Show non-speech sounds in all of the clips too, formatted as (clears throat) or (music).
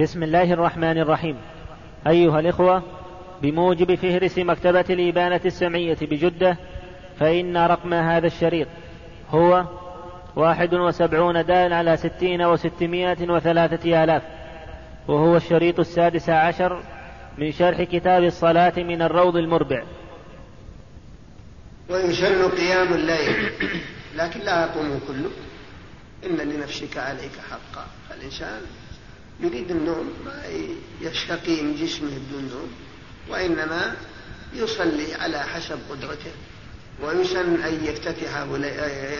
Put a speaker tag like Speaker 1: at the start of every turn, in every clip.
Speaker 1: بسم الله الرحمن الرحيم. أيها الإخوة بموجب فهرس مكتبة الإبانة السمعية بجدة فإن رقم هذا الشريط هو واحد وسبعون دال على ستين وستمائة وثلاثة آلاف وهو الشريط السادس عشر من شرح كتاب الصلاة من الروض المربع.
Speaker 2: ويسن قيام الليل. لكن لا يقوم كله. إن لنفسك عليك حقا. فالإنسان يريد النوم ما يشتقي من جسمه بدون نوم وإنما يصلي على حسب قدرته ويسن أن يفتتح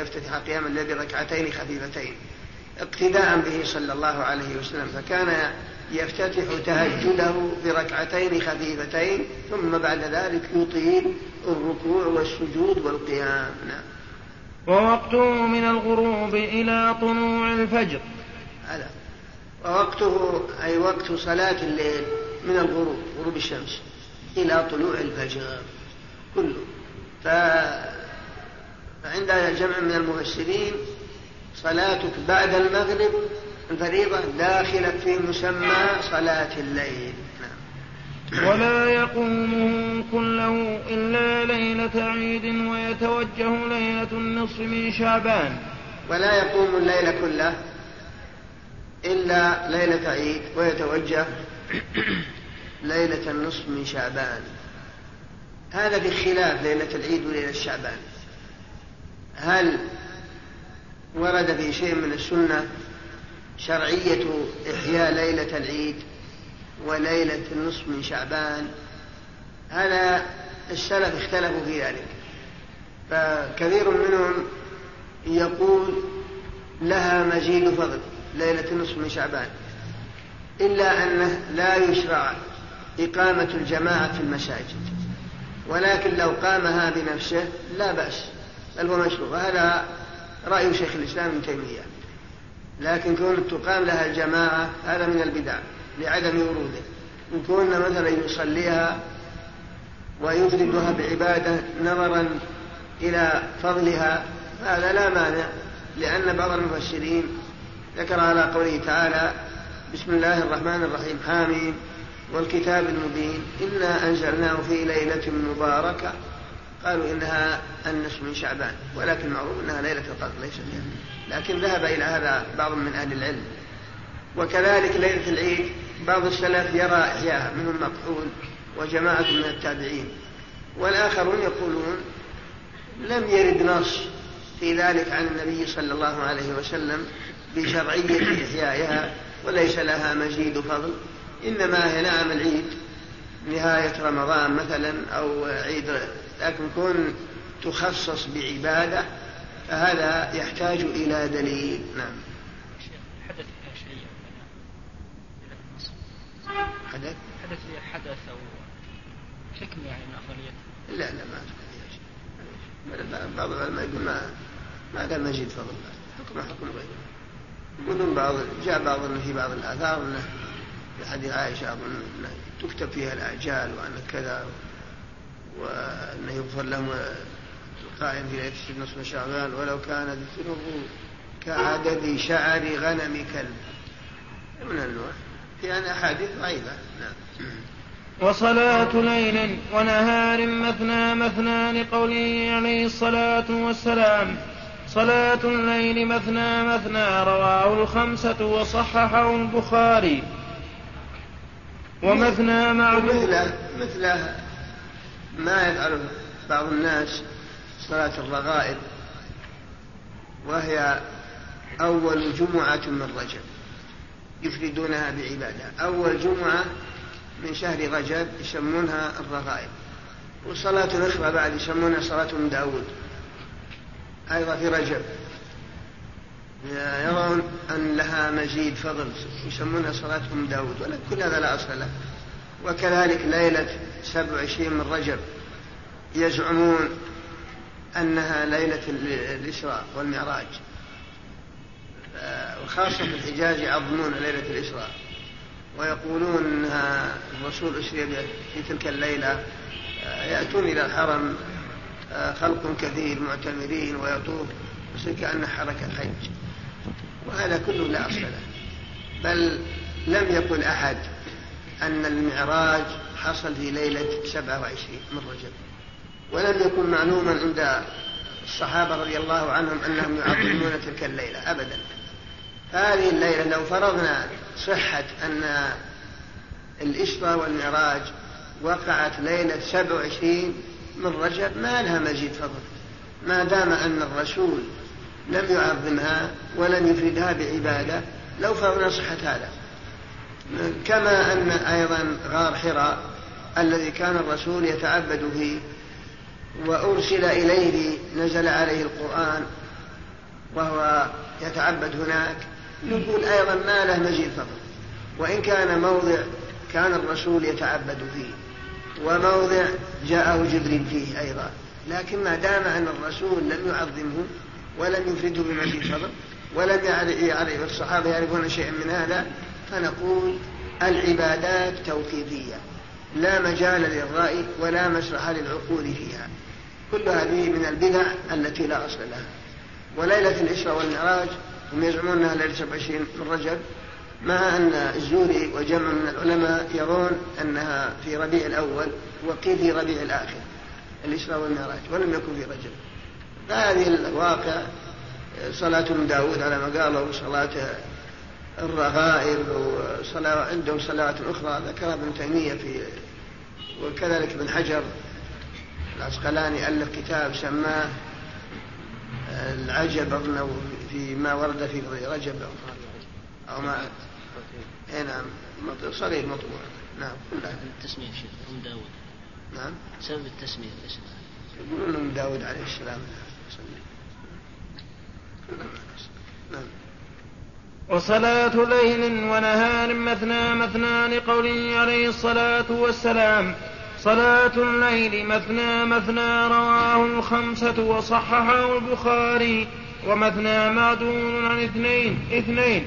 Speaker 2: يفتتح قيام الليل بركعتين خفيفتين اقتداء به صلى الله عليه وسلم فكان يفتتح تهجده بركعتين خفيفتين ثم بعد ذلك يطيل الركوع والسجود والقيام. نعم.
Speaker 3: ووقته من الغروب إلى طلوع الفجر.
Speaker 2: هذا. ووقته أي وقت صلاة الليل من الغروب غروب الشمس إلى طلوع الفجر كله. ف... فعند جمع من المفسرين صلاتك بعد المغرب الفريضة داخلة في مسمى صلاة الليل.
Speaker 3: نعم. ولا يقومه كله إلا ليلة عيد ويتوجه ليلة النصف من شعبان.
Speaker 2: ولا يقوم الليل كله إلا ليلة عيد ويتوجه ليلة النصف من شعبان. هذا بخلاف ليلة العيد وليلة شعبان. هل ورد في شيء من السنة شرعية إحياء ليلة العيد وليلة النصف من شعبان؟ هذا السلف اختلفوا في ذلك. فكثير منهم يقول لها مزيد فضل. ليلة النصف من شعبان. إلا أنه لا يشرع إقامة الجماعة في المساجد. ولكن لو قامها بنفسه لا بأس بل هو مشروع. وهذا رأي شيخ الإسلام ابن تيمية. لكن كون تقام لها الجماعة هذا من البدع لعدم وروده. إن كنا مثلا يصليها ويفردها بعبادة نظرا إلى فضلها هذا لا مانع لأن بعض المفسرين ذكر على قوله تعالى بسم الله الرحمن الرحيم حاميم. والكتاب المبين إنا أنزلناه في ليلة مباركة. قالوا إنها النصف من شعبان ولكن معروف أنها ليلة القدر ليس فيها لكن ذهب إلى هذا بعض من أهل العلم. وكذلك ليلة العيد بعض السلف يرى إحياءها منهم مكحول وجماعة من التابعين. والآخرون يقولون لم يرد نص في ذلك عن النبي صلى الله عليه وسلم. بشرعية إحيائها وليس لها مزيد فضل إنما هي نعم العيد نهاية رمضان مثلا أو عيد لكن كون تخصص بعبادة فهذا يحتاج إلى دليل. نعم.
Speaker 4: حدث فيها شيء.
Speaker 2: حدث؟
Speaker 4: حدث حدث أو حكم يعني من أفضليته
Speaker 2: لا لا ما شيء بعض العلماء يقول ما ما قال مزيد فضل. حكم حكم غيره. يقولون بعض جاء بعض في بعض الآثار أنه في حديث عائشة أظن تكتب فيها الآجال وأن كذا وأنه يغفر لهم القائم في ليلة نصف شعبان ولو كان ذكره كعدد شعر غنم كلب. من النوع؟ في أن أحاديث ضعيفة نعم.
Speaker 3: وصلاة ليل ونهار مثنى مثنى لقوله عليه الصلاة والسلام. صلاة الليل مثنى مثنى رواه الخمسة وصححه البخاري. ومثنى معدود
Speaker 2: مثله مثله ما يفعل بعض الناس صلاة الرغائب وهي أول جمعة من رجب يفردونها بعبادة. أول جمعة من شهر رجب يسمونها الرغائب وصلاة أخرى بعد يسمونها صلاة داود. أيضا في رجب. يرون أن لها مزيد فضل يسمونها صلاة من داود ولكن كل هذا لا أصل له. وكذلك ليلة سبع وعشرين من رجب يزعمون أنها ليلة الإسراء والمعراج. وخاصة في الحجاز يعظمون ليلة الإسراء ويقولون أنها الرسول أسري في تلك الليلة يأتون إلى الحرم خلق كثير معتمرين ويطوف يصير كأنه حركة حج. وهذا كله لا أصل له. بل لم يقل أحد أن المعراج حصل في ليلة 27 من رجب. ولم يكن معلوما عند الصحابة رضي الله عنهم أنهم يعظمون تلك الليلة أبدا. هذه الليلة لو فرضنا صحة أن الإسراء والمعراج وقعت ليلة 27 من رجب ما لها مزيد فضل. ما دام أن الرسول لم يعظمها ولم يفردها بعبادة لو فرضنا صحة هذا. كما أن أيضا غار حراء الذي كان الرسول يتعبد فيه وأرسل إليه نزل عليه القرآن وهو يتعبد هناك نقول أيضا ما له مزيد فضل. وإن كان موضع كان الرسول يتعبد فيه. وموضع جاءه جبريل فيه أيضا. لكن ما دام أن الرسول لم يعظمه ولم يفرده بمزيد فضل ولم يعرف الصحابة يعرفون شيئا من هذا فنقول العبادات توقيفية. لا مجال للرأي ولا مسرح للعقول فيها. كل هذه من البدع التي لا أصل لها. وليلة الإسراء والمعراج هم يزعمون أنها ليلة 27 من رجب مع أن الزوري وجمع من العلماء يرون أنها في ربيع الأول وقيل في ربيع الآخر الإسراء والمعراج ولم يكن في رجب. فهذه الواقع صلاة داود على ما قالوا صلاة الرغائب وصلاة عندهم صلوات أخرى ذكرها ابن تيمية في وكذلك ابن حجر العسقلاني ألف كتاب سماه العجب أظن فيما ورد في رجب أو ما اي نعم. صغير مطبوع نعم.
Speaker 4: كلها التسمية شيخ أم داود.
Speaker 2: نعم.
Speaker 4: سبب التسمية الاسم
Speaker 2: يقولون أم داود عليه السلام.
Speaker 3: نعم. وصلاة ليل ونهار مثنى مثنى لقوله عليه الصلاة والسلام. صلاة الليل مثنى مثنى رواه الخمسة وصححه البخاري ومثنى معدول عن اثنين اثنين.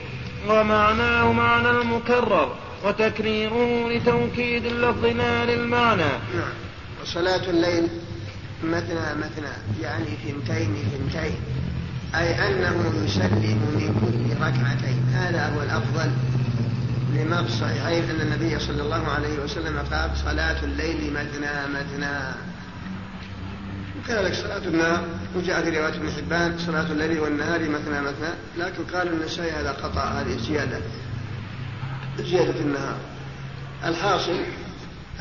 Speaker 3: ومعناه معنى المكرر وتكريره لتوكيد اللفظ لا للمعنى.
Speaker 2: نعم. وصلاة الليل مثنى مثنى يعني ثنتين ثنتين أي أنه يسلم من كل ركعتين. هذا هو الأفضل لما في الصحيحين أن النبي صلى الله عليه وسلم قال صلاة الليل مثنى مثنى وكذلك صلاة النهار وجاء في رواية ابن حبان صلاة الليل والنهار مثنى مثنى لكن قال النسائي هذا قطع هذه زيادة زيادة النهار. الحاصل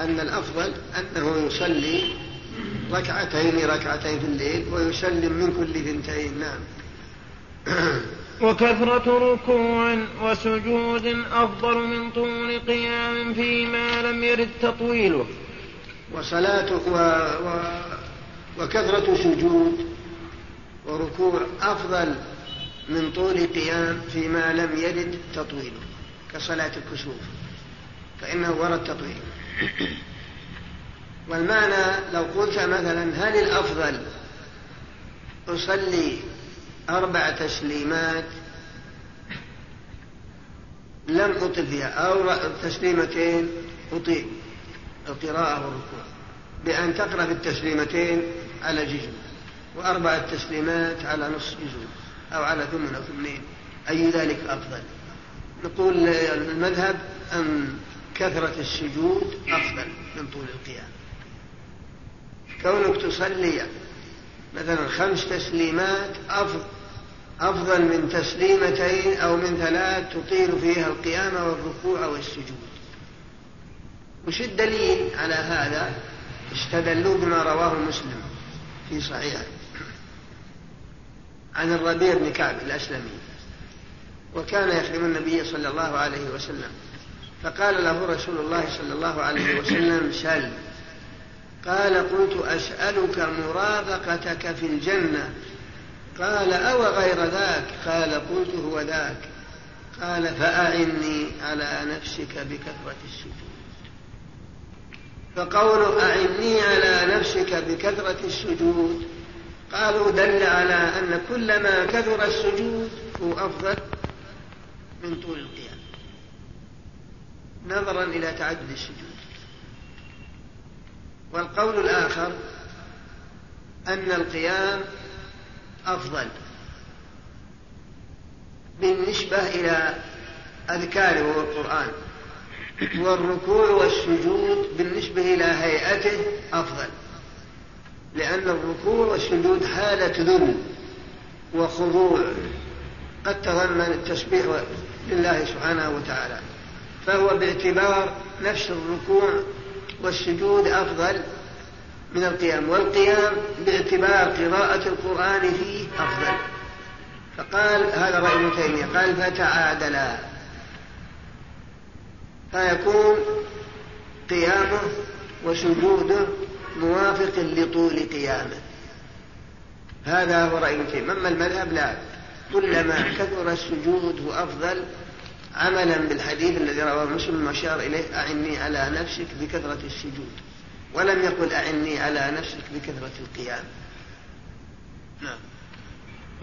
Speaker 2: أن الأفضل أنه يصلي ركعتين ركعتين في الليل ويسلم من كل ثنتين. نعم. (coughs)
Speaker 3: وكثرة ركوع وسجود أفضل من طول قيام فيما لم يرد تطويله.
Speaker 2: وصلاة و... و... وكثرة سجود وركوع أفضل من طول قيام فيما لم يرد تطويله كصلاة الكسوف فإنه ورد تطويله (clears throat) والمعنى لو قلت مثلا هل الأفضل أصلي أربع تسليمات لم أطل فيها أو تسليمتين أطيل القراءة والركوع بأن تقرأ في التسليمتين على جزء وأربع تسليمات على نصف جزء أو على ثمن أو ثمنين. أي ذلك أفضل؟ نقول المذهب أن كثرة السجود أفضل من طول القيام. كونك تصلي مثلا خمس تسليمات أفضل أفضل من تسليمتين أو من ثلاث تطيل فيها القيام والركوع والسجود. وش الدليل على هذا؟ استدلوا بما رواه مسلم. في صحيحه عن الربيع بن كعب الأسلمي وكان يخدم النبي صلى الله عليه وسلم. فقال له رسول الله صلى الله عليه وسلم سل. قال قلت أسألك مرافقتك في الجنة. قال أو غير ذاك؟ قال قلت هو ذاك. قال فأعني على نفسك بكثرة السجود فقول أعني على نفسك بكثرة السجود. قالوا دل على أن كلما كثر السجود هو أفضل من طول القيام. نظرا إلى تعدد السجود. والقول الآخر أن القيام أفضل بالنسبة إلى أذكاره وهو القرآن والركوع والسجود بالنسبة إلى هيئته أفضل. لأن الركوع والسجود حالة ذل وخضوع. قد تضمن التسبيح لله سبحانه وتعالى. فهو باعتبار نفس الركوع والسجود أفضل من القيام. والقيام باعتبار قراءة القرآن فيه أفضل. فقال هذا رأي ابن تيمية قال فتعادلا. فيكون قيامه وسجوده موافق لطول قيامه. هذا هو رأي تيمية أما المذهب لا. كلما كثر السجود هو أفضل عملا بالحديث الذي رواه مسلم وأشار إليه أعني على نفسك بكثرة السجود ولم يقل أعني على نفسك بكثرة القيام. نعم.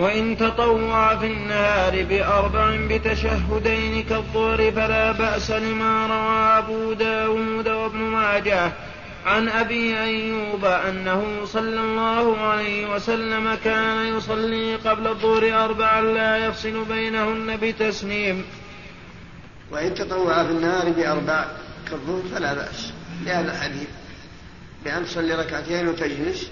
Speaker 3: وإن تطوع في النهار بأربع بتشهدين كالظهر فلا بأس لما روى أبو داود وابن ماجه عن أبي أيوب أنه صلى الله عليه وسلم كان يصلي قبل الظهر أربعا لا يفصل بينهن بتسليم
Speaker 2: وإن تطوع في النهار بأربع كالظهر فلا بأس. لهذا الحديث بأن تصلي ركعتين وتجلس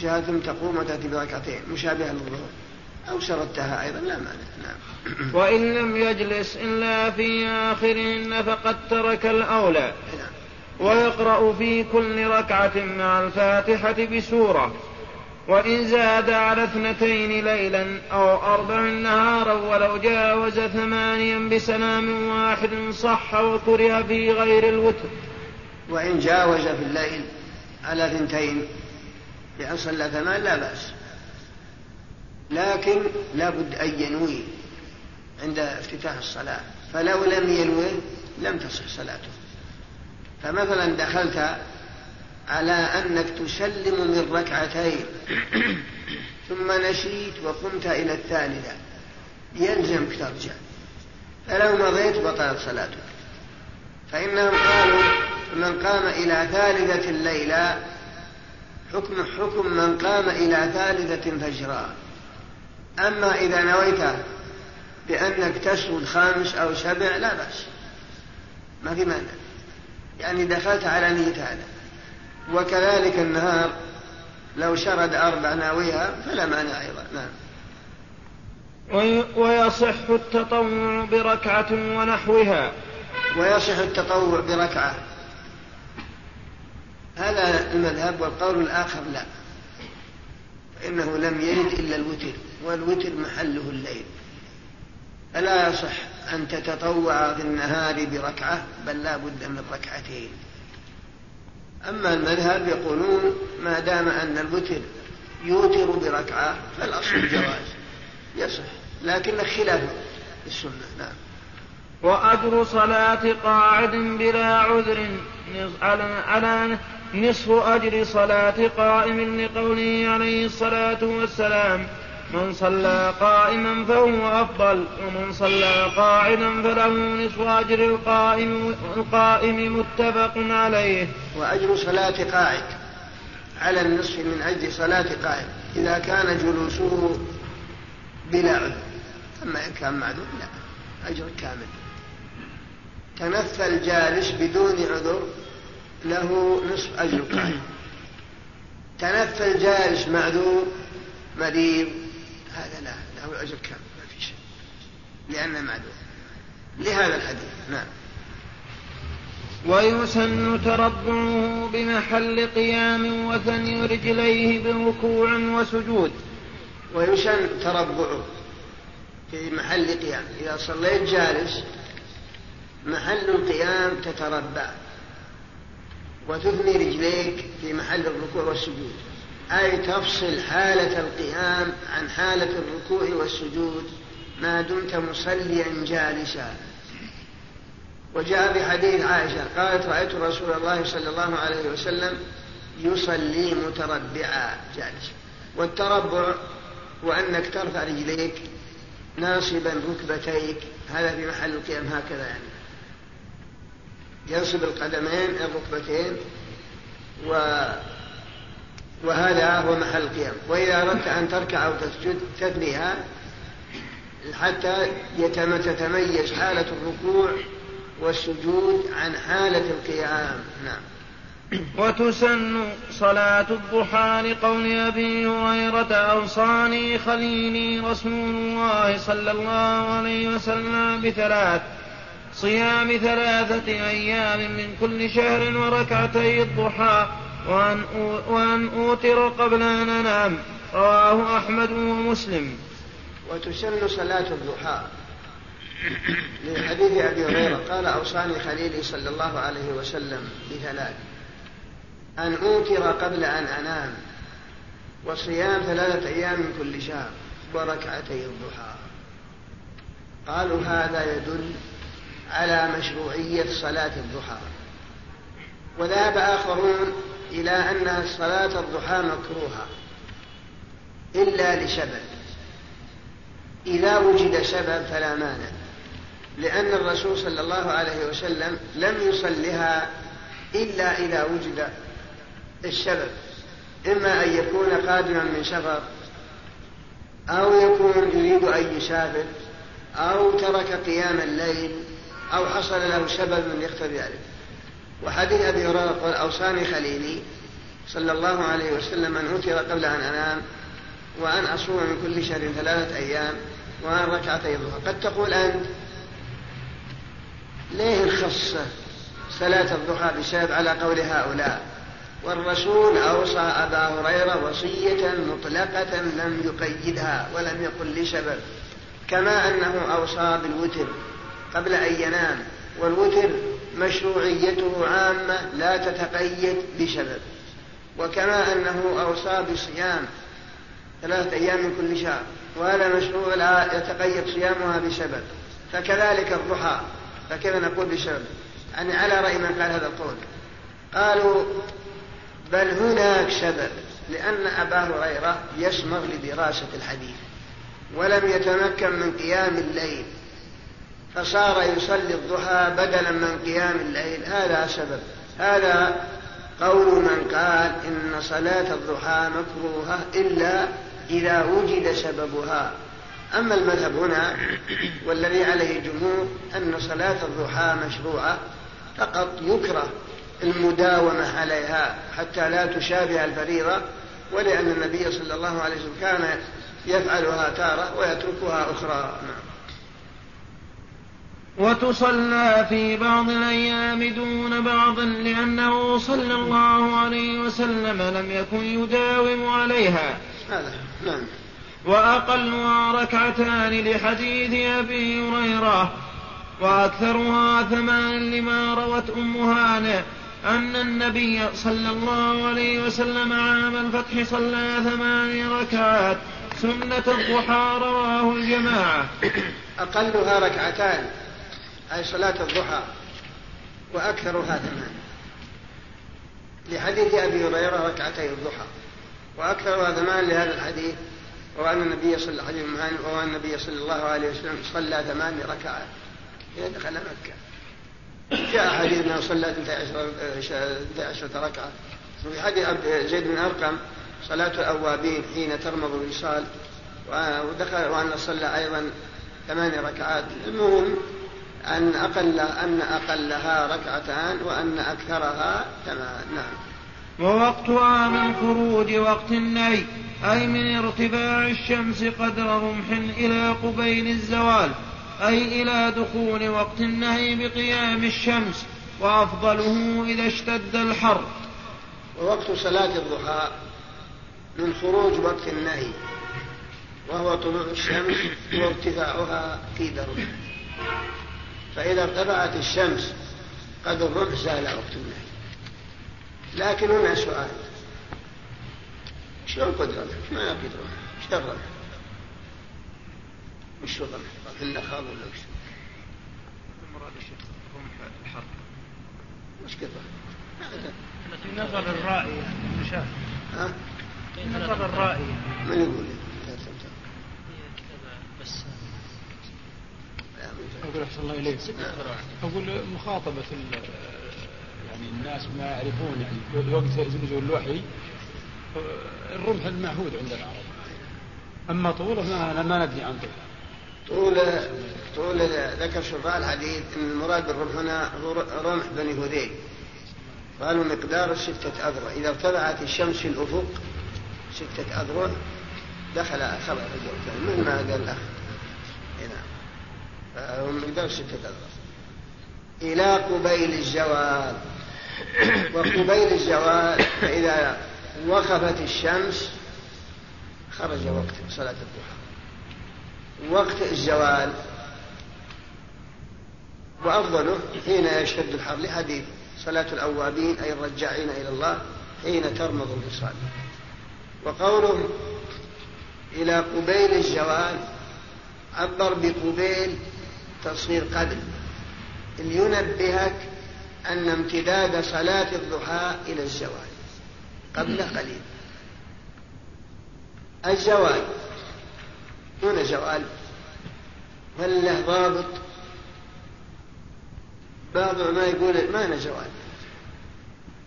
Speaker 2: ثم تقوم وتأتي بركعتين مشابهة للظهر. أو سردتها أيضا لا مانع نعم. (clears throat)
Speaker 3: وإن لم يجلس إلا في آخرهن فقد ترك الأولى. نعم. ويقرأ في كل ركعة مع الفاتحة بسورة. وإن زاد على اثنتين ليلا أو أربع نهارا ولو جاوز ثمانيا بسلام واحد صح وكره في غير الوتر.
Speaker 2: وإن جاوز في الليل على اثنتين بأن صلى ثمان لا بأس. لكن لابد أن ينوي عند افتتاح الصلاة. فلو لم ينوي لم تصح صلاته. فمثلا دخلت على أنك تسلم من ركعتين. (clears throat) ثم نسيت وقمت إلى الثالثة يلزمك ترجع. فلو مضيت بطلت صلاتك فإنهم قالوا من قام إلى ثالثة الليلة حكم حكم من قام إلى ثالثة فجرا. أما إذا نويت بأنك تسرد خامس أو سبع لا بأس. ما في مانع. يعني دخلت على نية هذا. وكذلك النهار لو شرد أربع ناويها فلا مانع أيضا. نعم.
Speaker 3: ويصح التطوع بركعة ونحوها.
Speaker 2: ويصح التطوع بركعة. هذا المذهب والقول الآخر لا. فإنه لم يرد إلا الوتر والوتر محله الليل. فلا يصح أن تتطوع في النهار بركعة؟ بل لا بد من ركعتين. أما المذهب يقولون ما دام أن الوتر يوتر بركعة فالأصل الجواز يصح. لكن خلاف السنة نعم.
Speaker 3: وأجر صلاة قاعد بلا عذر على نصف أجر صلاة قائم لقوله عليه الصلاة والسلام من صلى قائما فهو أفضل ومن صلى قاعدا فله نصف أجر القائم القائم متفق عليه.
Speaker 2: وأجر صلاة قاعد على النصف من أجل صلاة قائم إذا كان جلوسه بلا عذر. أما إن كان معذور لا أجر كامل. تنفى الجالس بدون عذر له نصف أجر قائم تنفى الجالس معذور مريض هذا لا له أجر كامل ما في شيء. لأنه معدوم لهذا الحديث نعم.
Speaker 3: ويسن تربعه بمحل قيام وثني رجليه بركوع وسجود.
Speaker 2: ويسن تربعه في محل قيام. إذا صليت جالس محل القيام تتربع. وتثني رجليك في محل الركوع والسجود. أي تفصل حالة القيام عن حالة الركوع والسجود ما دمت مصليا جالسا. وجاء في حديث عائشة قالت رأيت رسول الله صلى الله عليه وسلم يصلي متربعا جالسا. والتربع هو أنك ترفع رجليك ناصبا ركبتيك. هذا في محل القيام هكذا يعني. ينصب القدمين الركبتين و وهذا هو محل القيام. وإذا أردت أن تركع أو تسجد تثنيها حتى يتم- تتميز حالة الركوع والسجود عن حالة القيام. نعم.
Speaker 3: وتسن صلاة الضحى لقول أبي هريرة أوصاني خليلي رسول الله صلى الله عليه وسلم بثلاث صيام ثلاثة أيام من كل شهر وركعتي الضحى وأن, وأن أوتر قبل أن أنام. رواه أحمد ومسلم.
Speaker 2: وتسن صلاة الضحى. لحديث أبي هريرة قال أوصاني خليلي صلى الله عليه وسلم بثلاث. أن أوتر قبل أن أنام. وصيام ثلاثة أيام من كل شهر وركعتي الضحى. قالوا هذا يدل على مشروعية صلاة الضحى. وذهب آخرون إلى أن صلاة الضحى مكروهة إلا لسبب إذا وجد سبب فلا مانع لأن الرسول صلى الله عليه وسلم لم يصلها إلا إذا وجد السبب إما أن يكون قادما من سفر أو يكون يريد أن يسافر أو ترك قيام الليل أو حصل له سبب يقتضي ذلك. وحديث أبي هريرة قال أوصاني خليلي صلى الله عليه وسلم أن أوتر قبل أن أنام وأن أصوم من كل شهر ثلاثة أيام وأن ركعتي الظهر. قد تقول أنت ليه نخص صلاة الضحى بسبب على قول هؤلاء؟ والرسول أوصى أبا هريرة وصية مطلقة لم يقيدها ولم يقل لسبب كما أنه أوصى بالوتر. قبل أن ينام والوتر مشروعيته عامة لا تتقيد بسبب. وكما أنه أوصى بصيام ثلاثة أيام من كل شهر وهذا مشروع لا يتقيد صيامها بسبب. فكذلك الضحى فكيف نقول بسبب؟ يعني على رأي من قال هذا القول. قالوا بل هناك سبب لأن أبا هريرة يسمر لدراسة الحديث ولم يتمكن من قيام الليل. فصار يصلي الضحى بدلا من قيام الليل. هذا سبب. هذا قول من قال إن صلاة الضحى مكروهة إلا إذا وجد سببها. أما المذهب هنا والذي عليه الجمهور أن صلاة الضحى مشروعة فقط يكره المداومة عليها حتى لا تشابه الفريضة ولأن النبي صلى الله عليه وسلم كان يفعلها تارة ويتركها أخرى. نعم.
Speaker 3: وتصلى في بعض الأيام دون بعض لأنه صلى الله عليه وسلم لم يكن يداوم عليها.
Speaker 2: هذا نعم.
Speaker 3: وأقلها ركعتان لحديث أبي هريرة وأكثرها ثمان لما روت أم هانئ أن النبي صلى الله عليه وسلم عام الفتح صلى ثمان ركعات سنة الضحى رواه الجماعة.
Speaker 2: أقلها ركعتان. أي صلاة الضحى وأكثرها ثمان لحديث أبي هريرة ركعتي الضحى. وأكثرها ثمان لهذا الحديث وأن النبي صلى الله عليه وسلم وأن النبي صلى الله عليه وسلم صلى ثمان ركعات حين دخل مكة. جاء حديث أنه صلى 12 ركعة. وفي حديث زيد بن أرقم صلاة الأوابين حين ترمض الوصال ودخل وأن صلى أيضا ثمان ركعات. المهم أن أقل أن أقلها ركعتان وأن أكثرها ثمان. نعم.
Speaker 3: ووقتها من خروج وقت النهي أي من ارتفاع الشمس قدر رمح إلى قبيل الزوال أي إلى دخول وقت النهي بقيام الشمس وأفضله إذا اشتد الحر.
Speaker 2: ووقت صلاة الضحى من خروج وقت النهي وهو طلوع الشمس وارتفاعها في درجة. فإذا ارتفعت الشمس قد الرمح زال وقت النهي. لكن هنا سؤال. شلون إيش معنى قدرة إيش الرمح وش الرمح في النخل ولا وش
Speaker 3: المراد الشيخ رمح؟ الحر
Speaker 2: وش قدرة
Speaker 4: في نظر الرائي المشاهد
Speaker 2: ها؟
Speaker 4: في نظر الرائي
Speaker 2: من يقول
Speaker 4: بس
Speaker 5: أقول أحسن الله إليك. أقول مخاطبة يعني الناس ما يعرفون يعني وقت نزول الوحي الرمح المعهود عند العرب. أما طوله ما, ما ندري عن طوله
Speaker 2: طول طول ذكر شراح الحديث إن المراد بالرمح هنا هو رمح بني هذيل. قالوا مقدار ستة أذرع. إذا ارتفعت الشمس في الأفق ستة أذرع دخل خبر الجوف مثل ما قال الأخ نعم فهو مقدار ستة أذرع إلى قبيل الزوال وقبيل الزوال فإذا وقفت الشمس خرج وقت صلاة الضحى. وقت الزوال وأفضله حين يشتد الحر لحديث صلاة الأوابين أي الرجاعين إلى الله حين ترمض الوصال. وقوله إلى قبيل الزوال عبر بقبيل تصغير قدم لينبهك أن امتداد صلاة الضحى إلى الزوال قبل قليل. الزوال دون زوال هل له ضابط؟ بعض ما يقول ما أنا زوال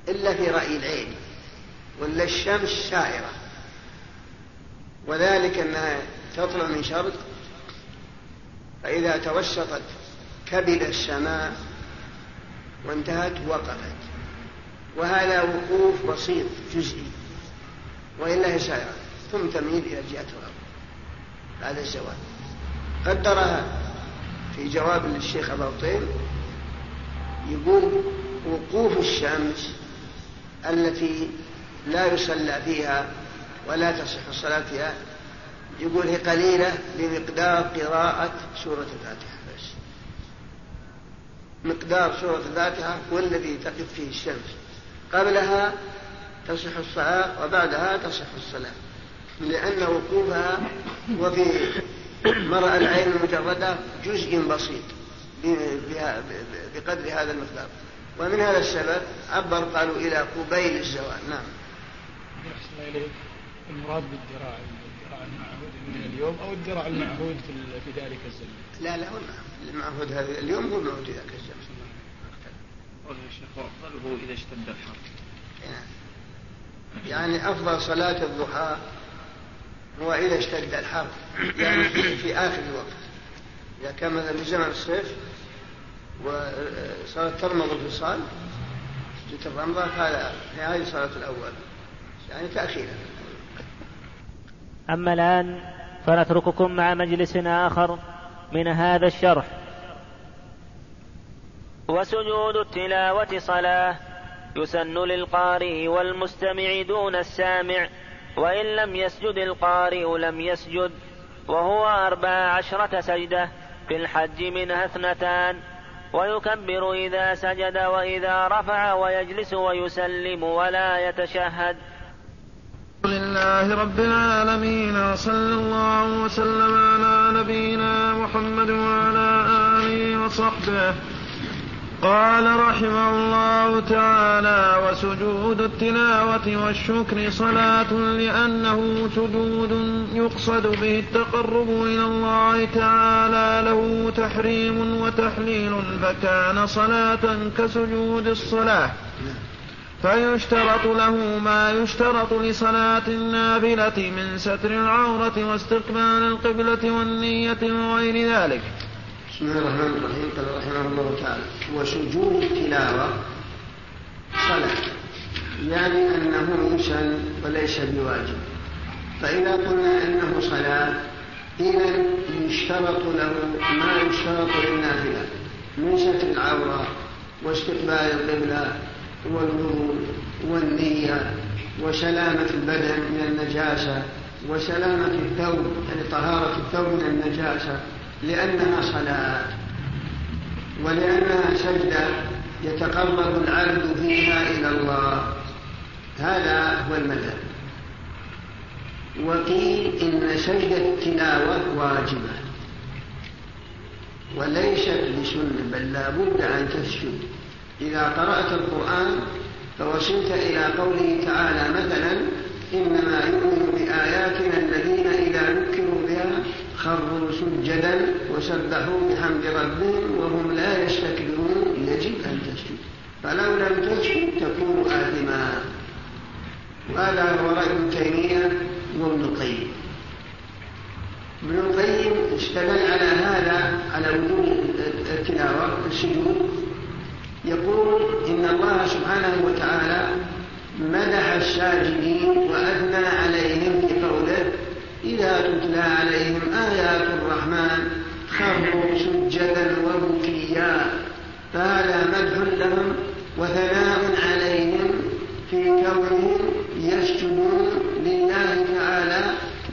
Speaker 2: إلا في رأي العين ولا الشمس سائرة وذلك أنها تطلع من شرق فإذا توسطت كبد السماء وانتهت وقفت. وهذا وقوف بسيط جزئي. وإلا هي سائرة ثم تميل إلى جهة الأرض بعد الزوال قدرها في جواب للشيخ أبو طيب يقول وقوف الشمس التي لا يصلى فيها ولا تصح الصلاة فيها يقول هي قليلة بمقدار قراءة سورة الفاتحة. بس. مقدار سورة الفاتحة هو الذي تقف فيه الشمس. قبلها تصح الصلاة وبعدها تصح الصلاة. لأن وقوفها وفي مرأى العين المجردة جزء بسيط بقدر هذا المقدار. ومن هذا السبب عبر قالوا إلى قبيل الزوال. نعم.
Speaker 5: إليك المراد بالذراع. من اليوم أو الذراع المعهود في ذلك الزمن؟
Speaker 2: لا لا هو المعهود هذا اليوم هو المعهود في ذاك الزمن.
Speaker 4: قوله يا شيخ وأفضله إذا اشتد الحر.
Speaker 2: يعني أفضل صلاة الضحى هو إذا اشتد الحر يعني في آخر الوقت. إذا كان مثلا في زمن الصيف وصارت ترمض الفصال جت الرمضة هذا هذه صلاة الأول. يعني تأخيرا.
Speaker 1: أما الآن فنترككم مع مجلس آخر من هذا الشرح. وسجود التلاوة صلاة يسن للقارئ والمستمع دون السامع وإن لم يسجد القارئ لم يسجد وهو أربع عشرة سجدة في الحج منها أثنتان ويكبر إذا سجد وإذا رفع ويجلس ويسلم ولا يتشهد.
Speaker 3: لله رب العالمين وصلى الله وسلم على نبينا محمد وعلى آله وصحبه. قال رحمه الله تعالى وسجود التلاوة والشكر صلاة لأنه سجود يقصد به التقرب إلى الله تعالى له تحريم وتحليل فكان صلاة كسجود الصلاة. فيشترط له ما يشترط لصلاة النافلة من ستر العورة واستقبال القبلة والنية وغير ذلك.
Speaker 2: بسم الله الرحمن الرحيم. قال رحمه الله تعالى وسجود التلاوة صلاة. يعني أنه يسن وليس بواجب. فإذا قلنا إنه صلاة إذا يشترط له ما يشترط للنافلة من ستر العورة واستقبال القبلة والوضوء والنية وسلامة البدن من النجاسة وسلامة الثوب يعني طهارة الثوب من النجاسة لأنها صلاة. ولأنها سجدة يتقرب العبد فيها إلى الله. هذا هو المذهب. وقيل إن سجدة التلاوة واجبة. وليست بسنة بل لا بد أن تسجد. إذا قرأت القرآن فوصلت إلى قوله تعالى مثلا إنما يؤمن بآياتنا الذين إذا ذكروا بها خروا سجدا وسبحوا بحمد ربهم وهم لا يستكبرون. يجب أن تسجد فلو لم تسجد تكون آثما. وهذا هو رأي ابن تيمية وابن القيم. ابن القيم استدل على هذا على وجود التلاوة السجود يقول إن الله سبحانه وتعالى مدح الساجدين وأثنى عليهم في قوله إذا تتلى عليهم آيات الرحمن خروا سجدا وبكيا. فهذا مدح لهم وثناء عليهم في كونهم يسجدون لله تعالى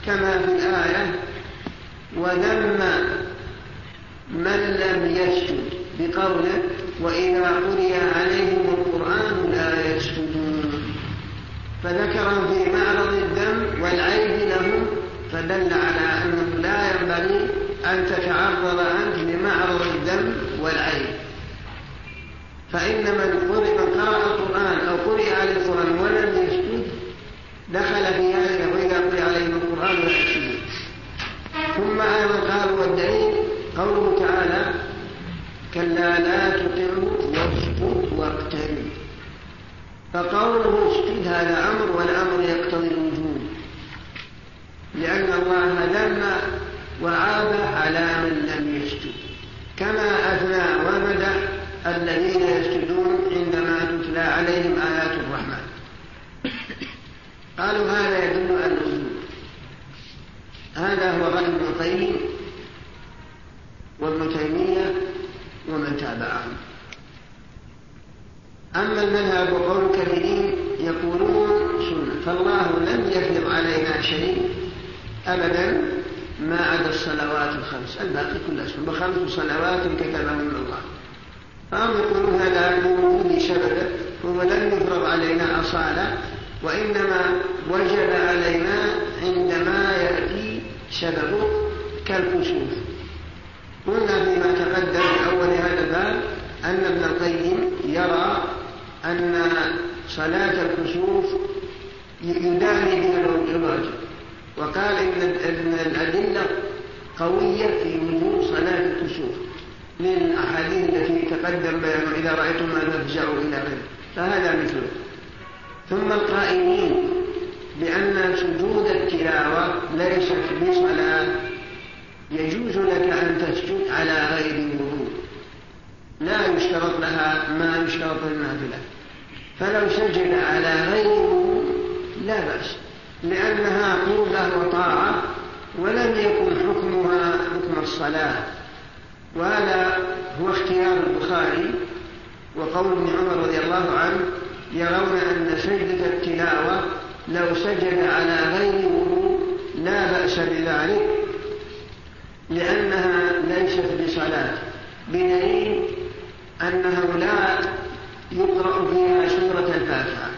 Speaker 2: كما في الآية. وذم من لم يسجد. بقوله وإذا قرئ عليهم القرآن لا يسجدون فذكر في معرض الذم والعيب لهم فدل على أنه لا ينبغي أن تتعرض أنت لمعرض الذم والعيب فإن من قرأ القرآن أو قرئ عليه القرآن ولم يسجد كلا لا تطعه واسجد واقترب. فقوله اسجد هذا أمر والأمر يقتضي الوجود. لأن الله ذم وعاب على من لم يسجد كما أثنى ومدح الذين يسجدون عندما تتلى عليهم آيات الرحمن. قالوا هذا يدل على الوجود. هذا هو رأي ابن القيم وابن تيمية ومن تابعهم أما المذهب وقول كثيرين يقولون سنة فالله لم يفرض علينا شيء أبدا ما عدا الصلوات الخمس. الباقي كلها سنة وخمس صلوات كتبهن الله. فهم يقولون هذا لوجود سببه هو لم يفرض علينا أصالة وإنما وجب علينا عندما يأتي سببه كالكسوف. قلنا فيما تقدم في أول هذا الباب أن ابن القيم يرى أن صلاة الكسوف يداني بها الواجب وقال إن الأدلة قوية في وجوب صلاة الكسوف من الأحاديث التي تقدم بيان إذا رأيتم ما تفزعوا إلى غيره. فهذا مثله. ثم القائلين بأن سجود التلاوة ليست بصلاة. يجوز لك أن تسجد على غير وضوء لا يشترط لها ما يشترط للنافلة فلو سجد على غير وضوء لا بأس لأنها قربة وطاعة ولم يكن حكمها حكم الصلاة. وهذا هو اختيار البخاري وقول ابن عمر رضي الله عنه يرون أن سجدة التلاوة لو سجد على غير وضوء لا بأس بذلك لأنها ليست بصلاة بدليل أنه لا يقرأ فيها سورة الفاتحة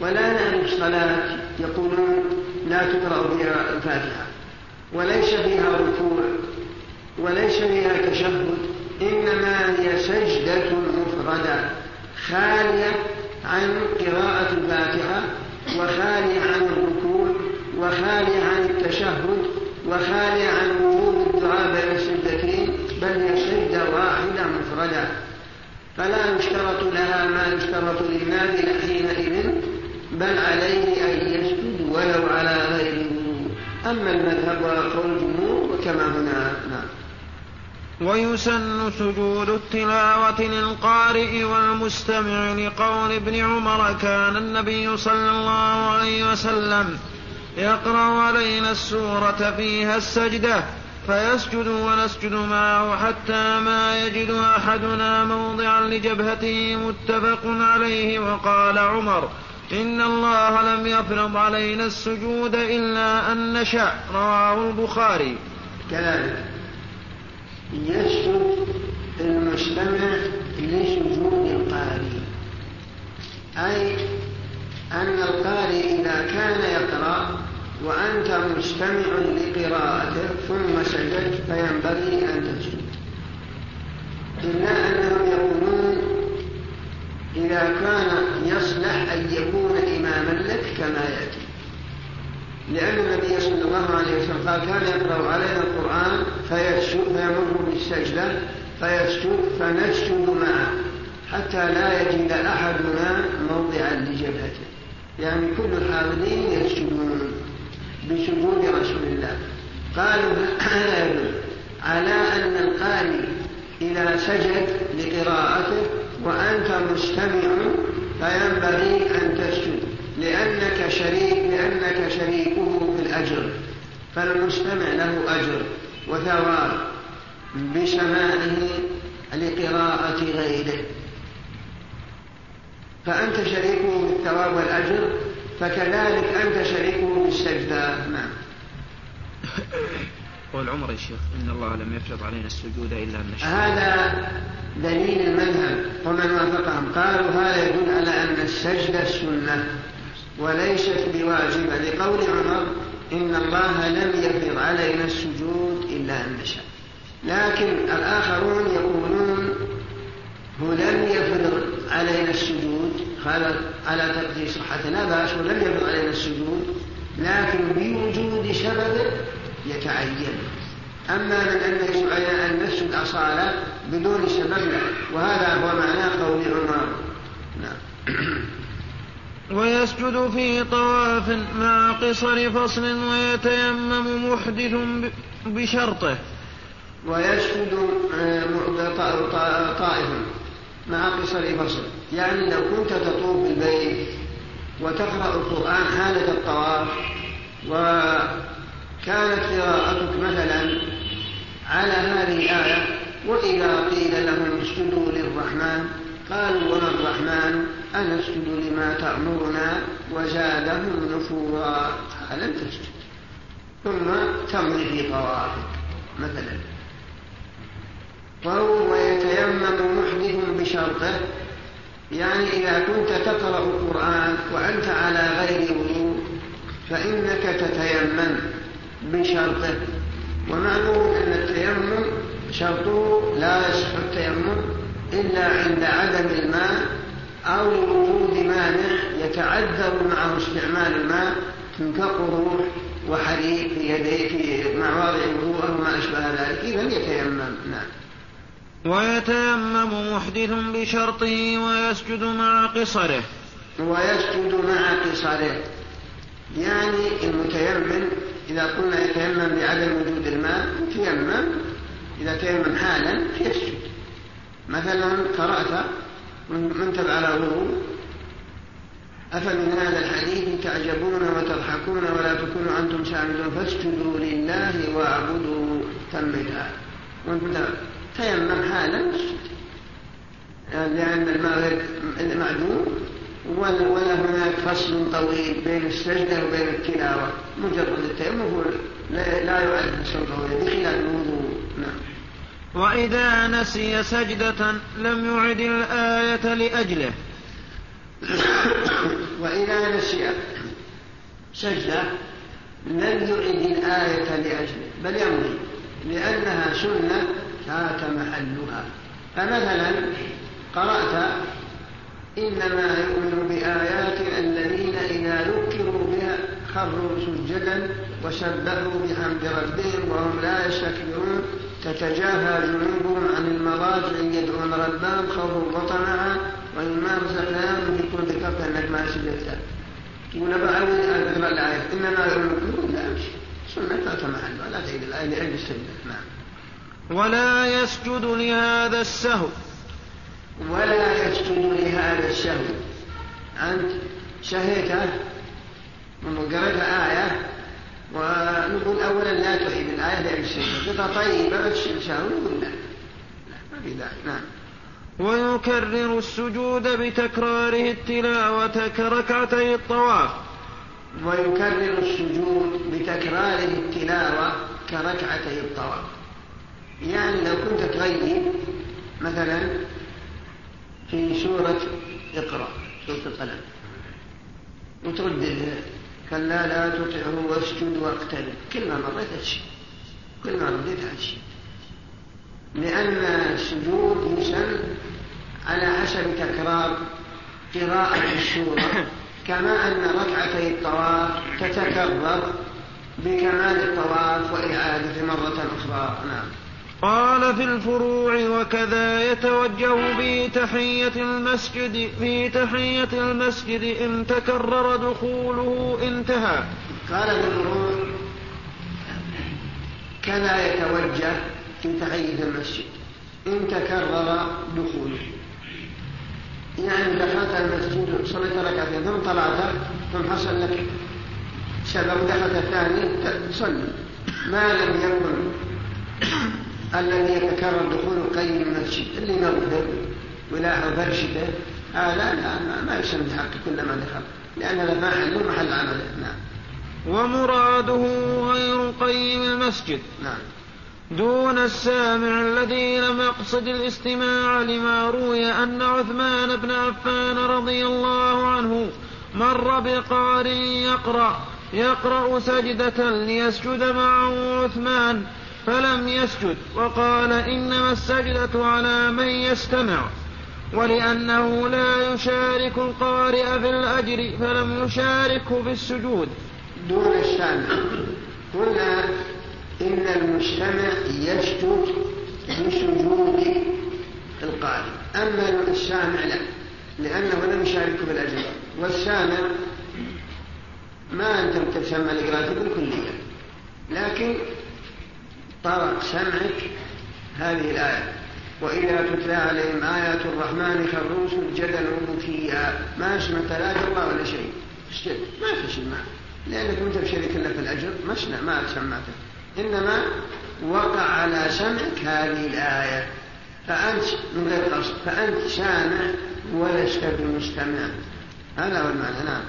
Speaker 2: ولا نعرف الصلاة يقولون لا تقرأ فيها الفاتحة. وليس فيها ركوع وليس فيها تشهد إنما هي سجدة مفردة خالية عن قراءة الفاتحة وخالية عن الركوع وخالية عن التشهد وخالية عن وجود الدعاء بين السجدتين بل هي سجدة واحدة مفردة. فلا يشترط لها ما يشترط للنافلة حينئذ بل عليه أن يسجد ولو على غير أما المذهب وقول الجمهور وكما هنا نعم.
Speaker 3: ويسن سجود التلاوة للقارئ والمستمع لقول ابن عمر كان النبي صلى الله عليه وسلم يقرأ علينا السورة فيها السجدة. فيسجد ونسجد معه حتى ما يجد أحدنا موضعا لجبهته متفق عليه وقال عمر إن الله لم يفرض علينا السجود إلا أن نشأ. رواه البخاري.
Speaker 2: كذلك يسجد المستمع لسجود القارئ. أي أن القارئ إذا كان يقرأ وأنت مستمع لقراءته ثم سجدت فينبغي أن تسجد إلا أنهم يقولون إذا كان يصلح أن يكون إماما لك كما يأتي. لأن النبي صلى الله عليه وسلم قال كان يقرأ علينا القرآن فيسجد فيمر بالسجدة فيسجد فنسجد معه حتى لا يجد أحدنا موضعا لجبهته. يعني كل الحاضرين يسجدون بسجود رسول الله. قالوا هذا يدل على أن القارئ إذا سجد لقراءته وأنت مستمع فينبغي أن تسجد لأنك شريك لأنك شريكه في الأجر. فالمستمع له أجر وثواب بسماعه لقراءة غيره. فأنت شريكه في الثواب والأجر فكذلك أنت شريكه في السجدة. نعم. (laughs)
Speaker 3: قول عمر يا شيخ إن الله لم يفرض علينا السجود إلا أن نشاء
Speaker 2: هذا دليل المذهب. ومن وافقهم قالوا هذا يدل على أن السجدة سنة وليست بواجبة. لقول عمر إن الله لم يفرض علينا السجود إلا أن نشاء. لكن الآخرون يقولون لم يفرض علينا السجود هذا على تقدير صحة لا بأس ولم يفرض علينا السجود لكن بوجود سبب يتعين. أما من أن يجب علينا أن نسجد أصالة بدون سبب لا وهذا هو معنى قول عمر. نعم. (clears throat)
Speaker 3: ويسجد في طواف مع قصر فصل ويتيمم محدث بشرطه.
Speaker 2: ويسجد طائف. مع قصر فصل يعني لو كنت تطوف بالبيت وتقرأ القرآن حالة الطواف وكانت قراءتك مثلا على هذه الآية وإذا قيل لهم اسجدوا للرحمن قالوا وما الرحمن؟ أنسجد لما تأمرنا؟ وزادهم نفورا. فلم تسجد. ثم تمضي في طوافك مثلا. وهو ويتيمم محدث بشرطه. يعني إذا كنت تقرأ القرآن وأنت على غير وضوء فإنك تتيمم بشرطه. ومعلوم أن التيمم شرطه لا يصح التيمم إلا عند عدم الماء أو لوجود مانع يتعذر معه استعمال الماء كقروح وحريق في يديه في مواضع الوضوء وما أشبه ذلك. إذا يتيمم. نعم.
Speaker 3: ويتيمم محدث بشرطه ويسجد مع قصره.
Speaker 2: ويسجد مع قصره. يعني المتيمم إذا قلنا يتيمم بعدم وجود الماء يتيمم إذا تيمم حالا يسجد مثلا قرأت من تبع على وضوء أفمن هذا الحديث تعجبون وتضحكون ولا تكونوا أنتم سامدون فاسجدوا لله واعبدوا. تمت وانت تيمم حالا لأن المغرب معدوم ولا هناك فصل طويل بين السجدة وبين التلاوة. مجرد التيمم لا يعد فصل طويل بخلاف الوضوء. نعم.
Speaker 3: وإذا نسي سجدة لم يعد الآية لأجله. (coughs)
Speaker 2: وإذا نسي سجدة لم يعد الآية لأجله. بل يمضي لأنها سنة فات محلها. فمثلا قرأت إنما يؤمن بآياتنا الذين إذا ذكروا بها خروا سجدا وسبحوا بحمد ربهم وهم لا يستكبرون تتجافى جنوبهم عن المضاجع يدعون ربهم خوفا وطمعا ومما رزقناهم كل كفر انك ما سجدت تقول بعود ان تقرا الآية. إنما يؤمنون لا امشي سنة فات محلها لا تعيد الآية لأجل السجده نعم.
Speaker 3: ولا يسجد لهذا السهو.
Speaker 2: ولا يسجد لهذا السهو. أنت شهيته وقرأت آية ونقول أولا لا تعيد الآية لأن السجدة طيبة بس نقول لا لا ما في ذلك. نعم.
Speaker 3: ويكرر السجود بتكراره التلاوة كركعتي الطواف.
Speaker 2: ويكرر السجود بتكراره التلاوة كركعتي الطواف. يعني لو كنت تغيب مثلا في سورة اقرأ سورة القلم وتردد كلا لا تطعه واسجد واقترب. كل ما مريت هالشيء كل ما رديت هالشيء لأن السجود يسن على حسب تكرار قراءة السورة. كما أن ركعتي الطواف تتكرر بكمال الطواف وإعادة مرة أخرى. نعم.
Speaker 3: قال في الفروع وكذا يتوجه في تحية المسجد في تحية المسجد إن تكرر دخوله انتهى.
Speaker 2: قال في الفروع كذا يتوجه في تحية المسجد إن تكرر دخوله. يعني دخلت المسجد صليت ركعتين ثم طلعت ثم حصل لك سبب دخلت الثاني تصلي ما لم يكن الذي يتكرر دخول قيم المسجد اللي نظهر ولا فرشته هذا لا ما يسمى بحق كل ما دخل. لأن هذا محل محل عمله. نعم.
Speaker 3: ومراده غير قيم المسجد.
Speaker 2: نعم.
Speaker 3: دون السامع الذي لم يقصد الاستماع لما روي أن عثمان بن عفان رضي الله عنه مر بقارئ يقرأ يقرأ سجدة ليسجد معه عثمان. فلم يسجد وقال إنما السجدة على من يستمع. ولأنه لا يشارك القارئ في الأجر فلم يشاركه في السجود.
Speaker 2: دون السامع قلنا إن المستمع يسجد بسجود القارئ. أما السامع لا لأنه لم يشاركه في الأجر. والسامع ما أنت تسمى القراءة بالكلية لكن طرق سمعك هذه الآية. وإذا تتلى عليهم آيات الرحمن خروا سجدا وبكيا ما سمعت لا الله ولا شيء. اسجد ما تسمع معه لأنك أنت بشريك في الأجر. ما ما سمعته. إنما وقع على سمعك هذه الآية. فأنت من غير قصد. فأنت سامع ولست بمستمع. هذا هو المعنى. نعم.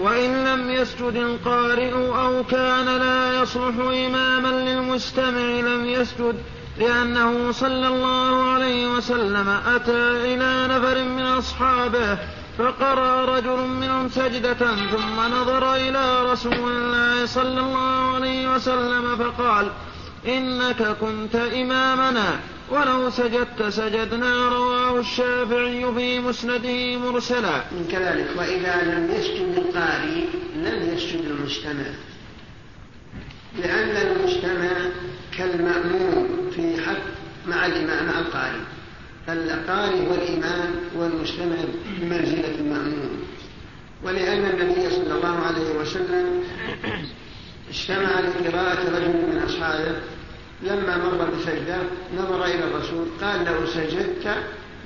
Speaker 3: وإن لم يسجد القارئ أو كان لا يصلح إماما للمستمع لم يسجد لأنه صلى الله عليه وسلم أتى إلى نفر من أصحابه فقرأ رجل منهم سجدة ثم نظر إلى رسول الله صلى الله عليه وسلم فقال إنك كنت إمامنا. ولو سجدت سجدنا رواه الشافعي في مسنده مرسلا.
Speaker 2: من كذلك وإذا لم يسجد القارئ لم يسجد المستمع لأن المستمع كالمأموم في حق مع الإمام مع القارئ. فالقارئ والإمام والمستمع بمنزلة المأموم. ولأن النبي صلى الله عليه وسلم استمع لقراءة رجل من أصحابه لما مر بسجدة نظر إلى الرسول قال لو سجدت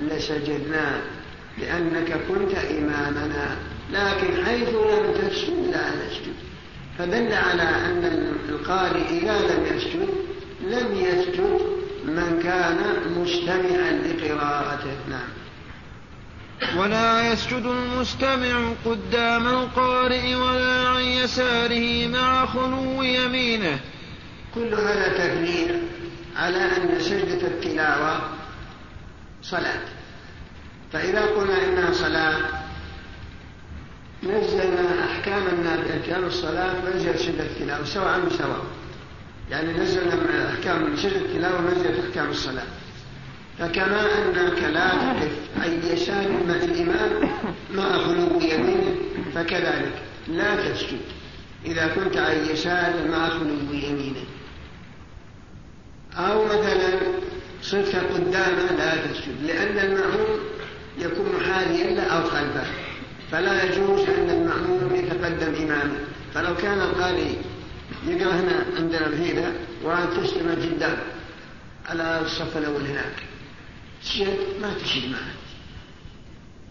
Speaker 2: لسجدنا لأنك كنت إمامنا لكن حيث لم تسجد لا نسجد. فدل على أن القارئ إذا لم يسجد لم يسجد من كان مستمعا لقراءته. نعم.
Speaker 3: ولا يسجد المستمع قدام القارئ ولا عن يساره مع خلو يمينه.
Speaker 2: كل هذا تفريع على أن سجدة التلاوة صلاة. فإذا قلنا إنها صلاة نزلنا أحكام أحكام الصلاة ونزل سجدة التلاوة سواء بسواء يعني نزلنا من أحكام سجدة التلاوة ونزلت أحكام الصلاة. فكما أنك لا تقف عن يسار الإمام مع خلو يمينه فكذلك لا تسجد. إذا كنت عن يسار مع خلو يمينه. أو مثلا صرت قدامه لا تسجد لأن المأموم يكون حاليا له أو خلفه فلا يجوز أن المأموم يتقدم إمامه فلو كان القارئ يقرأ هنا عندنا الهيلة وأن تستمع جدا على الصف الأول هناك. تسجد ما تسجد معه.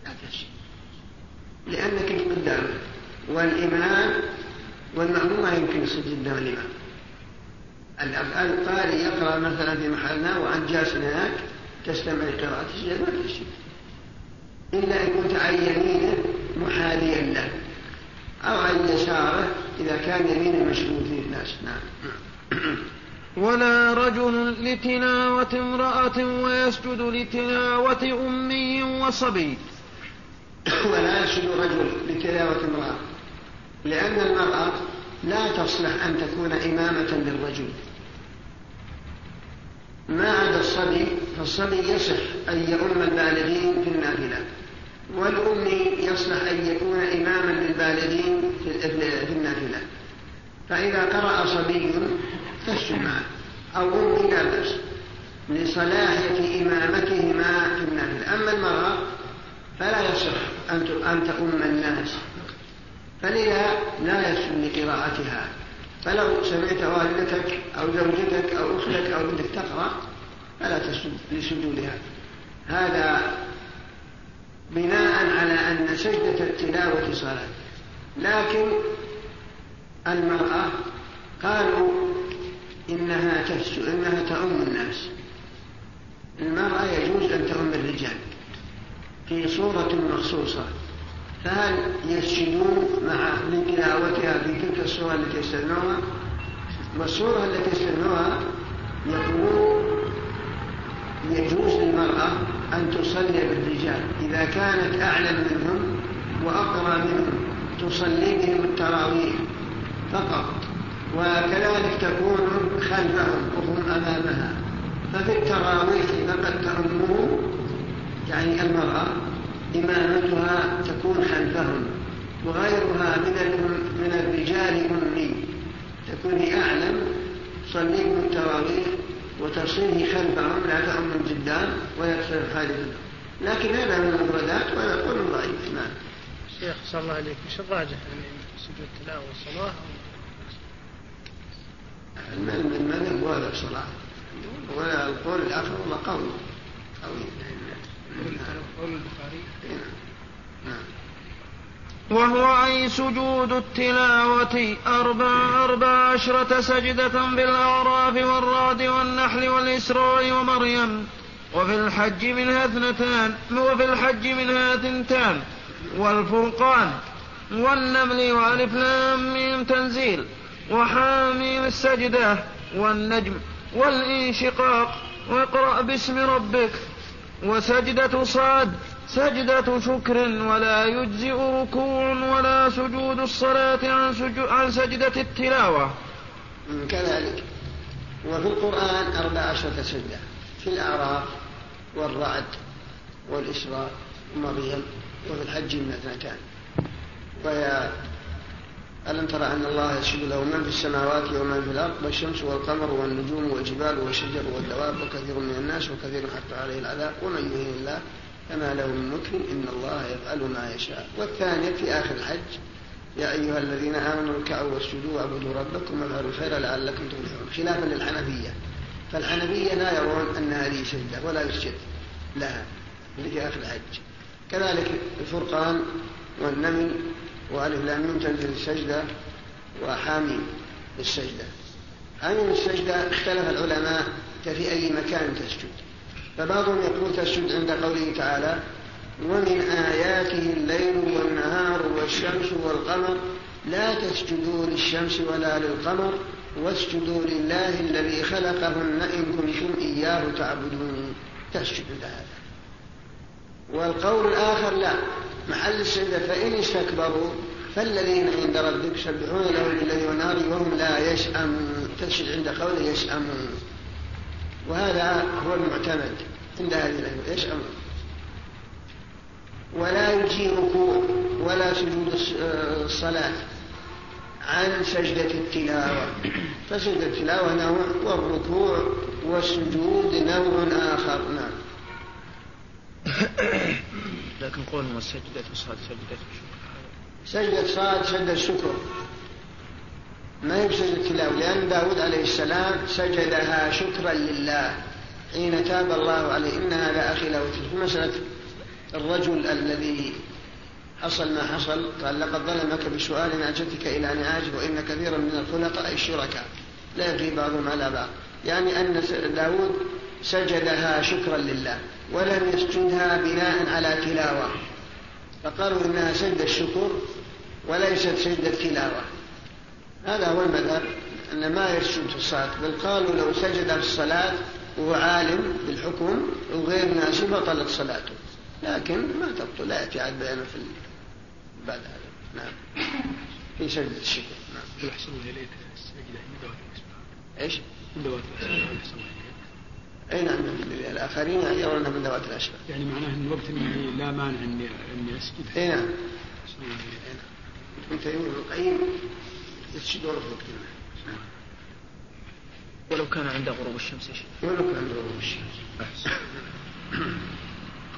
Speaker 2: لا تسجد. لأنك قدامه والإمام والمأموم ما يمكن يسجد قدام الإمام. القارئ يقرأ مثلا في محلنا وأنت جالس هناك تستمع لقراءة السجد ما تسجد إلا إن كنت عن يمينه محاذيا له. أو عن يساره إذا كان يمينه مشغول فيه الناس نعم.
Speaker 3: ولا رجل لتلاوة امرأة ويسجد لتلاوة أمي وصبي.
Speaker 2: ولا يسجد رجل لتلاوة امرأة لأن المرأة لا تصلح أن تكون إمامة للرجل. ما عدا الصبي؟ فالصبي يصح أن يؤم البالغين في النافلة والأمي يصلح أن يكون إماما للبالغين في النافلة. فإذا قرأ صبي فاسجد معه أو أمي لا بأس لصلاحية إمامتهما في النافلة. أما المرأة فلا يصح أن تؤم الناس. فلذا لا يسن لقراءتها. فلو سمعت والدتك أو زوجتك أو أختك أو بنتك تقرأ فلا تسجد لسجودها هذا بناء على أن سجدة التلاوة صلاة. لكن المرأة قالوا إنها تفسد إنها تؤم الناس. المرأة يجوز أن تؤم الرجال في صورة مخصوصة. فهل يسجدون مع لتلاوتها في تلك الصورة التي يستثنوها والصورة التي يستثنوها يقولون يجوز للمرأة أن تصلي بالرجال. إذا كانت أعلم منهم وأقرى منهم تصلي بهم التراويح فقط وكذلك تكون خلفهم وهم أمامها. ففي التراويح فقد تأمه يعني المرأة إمامتها تكون خلفهم وغيرها من من الرجال أمي. تكون أعلم تصليهم التراويح وتصليه خلفهم لا تأم من قدام ويكسر خالفا لكن هذا من المفردات ويقول ضعيف نعم
Speaker 6: شيخ صلى الله عليك. وش الراجح يعني سجود التلاوة والصلاة؟
Speaker 2: المذهب هو هذا الصلاة. ولا القول الآخر هو قول قوي.
Speaker 6: قول
Speaker 3: وهو أي سجود التلاوة أربع أربع عشرة سجدة بالأعراف والرعد والنحل والإسراء ومريم. وفي الحج منها اثنتان وفي الحج منها اثنتان والفرقان والنمل وألف لام تنزيل. وحاميم السجدة والنجم والإنشقاق. واقرأ باسم ربك. وسجدة صاد سجدة شكر ولا يجزئ ركوع ولا سجود الصلاة عن, سجو عن سجدة التلاوة.
Speaker 2: كذلك. وفي القرآن أربع عشرة سجدة في الأعراف والرعد والإسراء ومريم وفي الحج أثنتان. وهي ألم ترى أن الله يسجد له من في السماوات ومن في الأرض والشمس والقمر والنجوم والجبال والشجر والدواب وكثير من الناس وكثير حتى عليه العذاب ومن يهين الله فما له من مكرم إن الله يفعل ما يشاء. والثانية في آخر الحج يا أيها الذين آمنوا اركعوا واسجدوا واعبدوا ربكم وافعلوا الخير لعلكم تفلحون. خلافا للحنفية. فالحنفية لا يرون أن هذه سجدة ولا يسجد لها. في آخر الحج. كذلك الفرقان والنمل وألف لام تنزل السجدة وحاميم السجدة حاميم السجدة اختلف العلماء في أي مكان تسجد. فبعضهم يقول تسجد عند قوله تعالى ومن آياته الليل والنهار والشمس والقمر لا تسجدوا للشمس ولا للقمر واسجدوا لله الذي خلقهن إن كنتم إياه تعبدون. تسجد لهذا. والقول الآخر لا. محل السجدة فإن استكبروا فالذين عند ربك يسبحون له بالليل والنهار وهم لا يشأمون. تسجد عند قوله يشأمون. وهذا هو المعتمد عند هذه الأئمة يشأمون. ولا يجي ركوع ولا سجود الصلاة عن سجدة التلاوة. فسجدة التلاوة نوع والركوع والسجود نوع آخر. نعم.
Speaker 6: لكن قولهم السجدة صاد سجدة
Speaker 2: سجدة صاد سجدة الشكر ما هي بسجدة التلاوة؟ لأن داود عليه السلام سجدها شكرا لله حين تاب الله عليه. إن هذا أخي له في مسألة الرجل الذي حصل ما حصل قال لقد ظلمك بسؤال ناجتك إلى نعاجه وإن كثيرا من الخلطاء الشركاء. لا يبغي بعضهم على بعض. يعني أن داود سجدها شكرا لله ولم يسجدها بناء على تلاوة. فقالوا إنها سجد الشكر وليست سجد التلاوة. هذا هو المذهب أن ما يسجد في الصلاة بل قالوا لو سجد في الصلاة وهو عالم بالحكم وغير ناسي بطلت صلاته. لكن ما تبطل لا يأتي عاد بيانه في بعد هذا. نعم. في سجدة الشكر. نعم.
Speaker 5: يحسن إليك السجدة. من ذوات الأسباب
Speaker 2: إيش؟
Speaker 5: من ذوات الأسباب
Speaker 2: أي نعم الآخرين يرونها من ذوات الاسباب.
Speaker 5: يعني معناه إن وقت إني لا مانع اني إني أسجد.
Speaker 2: أي نعم. ابن تيميه ابن القيم يسجد ورا وقت
Speaker 6: ولو كان عند غروب الشمس يا شيخ.
Speaker 2: ولو كان عند غروب الشمس.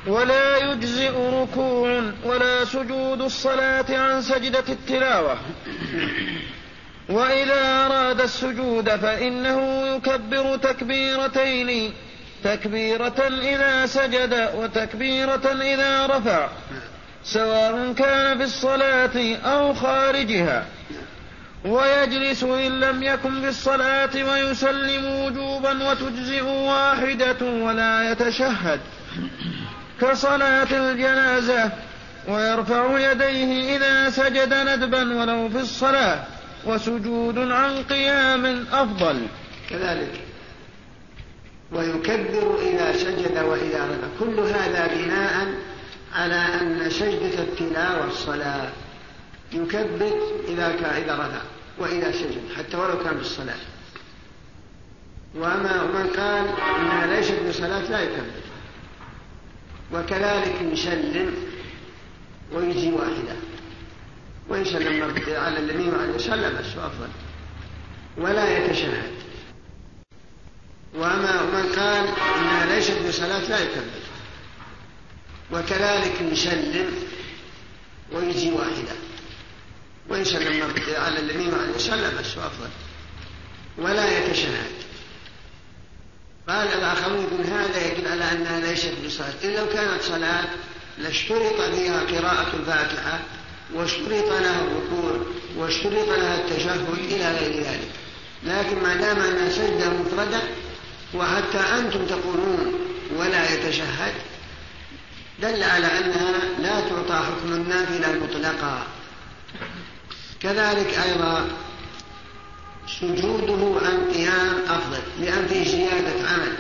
Speaker 3: ولا يجزئ ركوع ولا سجود الصلاة عن سجدة التلاوة وإذا أراد السجود فإنه يكبر تكبيرتين تكبيرة إذا سجد وتكبيرة إذا رفع سواء كان في الصلاة أو خارجها. ويجلس إن لم يكن في الصلاة ويسلم وجوبا وتجزئ واحدة ولا يتشهد. كصلاة الجنازة ويرفع يديه إذا سجد ندبا ولو في الصلاة. وسجود عن قيام أفضل.
Speaker 2: كذلك. ويكبر إذا سجد وإذا رفع كل هذا بناء على أن سجدة التلاوة الصلاة يكبر إذا إذا رفع وإذا سجد حتى ولو كان في الصلاة وما من قال إنها ليست بصلاة لا يكبر. وكذلك يسلم ويجي واحدة. ويسلم على اليمين وعلى بأس أفضل؟ ولا يتشهد. وما من قال إنها ليست بصلاة لا يكبر وكذلك يسلم ويجي واحدة. ويسلم على اليمين وعلى بأس أفضل؟ ولا يتشهد. قال الآخرون هذا يدل على أنها ليست بصلاة إن لو كانت صلاة لاشترط فيها قراءة الفاتحة واشترط لها الركوع واشترط لها التشهد إلى غير ذلك. لكن ما دام أنها سجدة مفردة وحتى أنتم تقولون ولا يتشهد دل على أنها لا تعطى حكم النافلة مطلقا كذلك أيضا سجوده عن قيام أفضل لأن فيه زيادة عمل.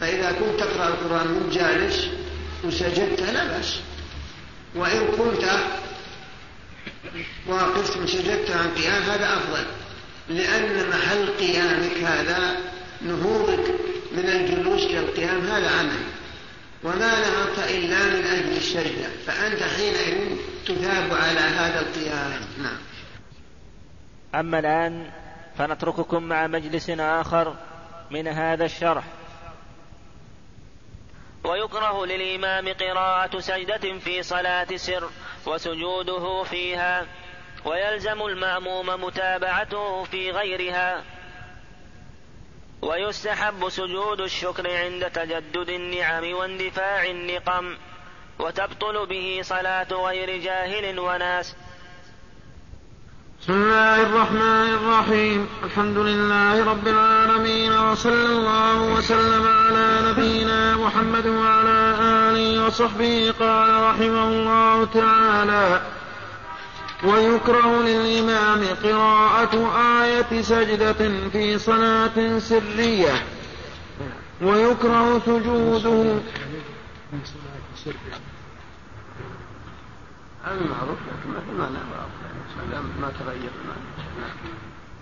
Speaker 2: فإذا كنت تقرأ القرآن من جالس وسجدت لا بأس. وإن كنت وقفت وسجدت عن قيام هذا أفضل لأن محل قيامك هذا نهوضك من الجلوس إلى القيام هذا عمل وما نهضت إلا من أجل السجدة فأنت حينئذ تثاب على هذا القيام. نعم.
Speaker 1: أما الآن فنترككم مع مجلس آخر من هذا الشرح. ويكره للإمام قراءة سجدة في صلاة سر وسجوده فيها ويلزم المأموم متابعته في غيرها ويستحب سجود الشكر عند تجدد النعم واندفاع النقم وتبطل به صلاة غير جاهل وناس
Speaker 3: بسم الله الرحمن الرحيم. الحمد لله رب العالمين وصلى الله وسلم على نبينا محمد وعلى آله وصحبه. قال رحمه الله تعالى ويكره للإمام قراءة آية سجدة في صلاة سرية. ويكره سجوده.
Speaker 2: المعروف لكن ما ما تغير.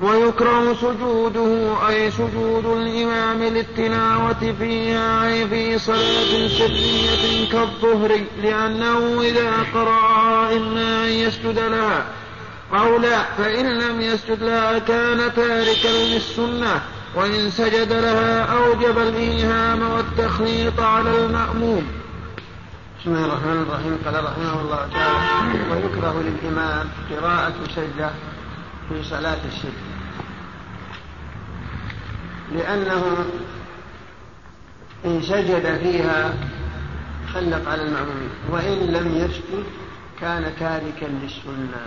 Speaker 3: ويكره سجوده أي سجود الإمام للتلاوة فيها أي في صلاة سرية كالظهر لأنه إذا قرأها إما أن يسجد لها. أو لا فإن لم يسجد لها كان تاركا للسنة وإن سجد لها أوجب الإيهام والتخليط على المأموم.
Speaker 2: بسم الله الرحمن الرحيم. قال رحمه الله تعالى ويكره للإمام قراءة سجدة في صلاة السجد لأنه إن سجد فيها خلق على المعمومين وإن لم يسجد كان تاركا للسنة.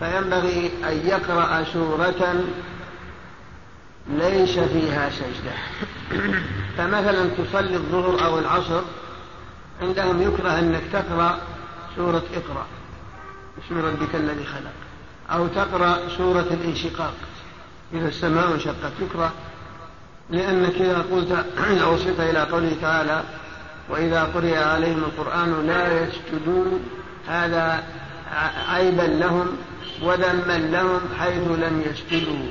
Speaker 2: فينبغي أن يقرأ سورة ليس فيها سجدة. فمثلا تصلي الظهر أو العصر عندهم يكره أنك تقرأ سورة اقرأ. بسم ربك الذي خلق. أو تقرأ سورة الانشقاق. إذا السماء انشقت. يكره. لأنك إذا قلت (clears throat) وصلت إلى قوله تعالى وإذا قرئ عليهم القرآن لا يسجدون. هذا عيبا لهم وذما لهم حيث لم يسجدوا.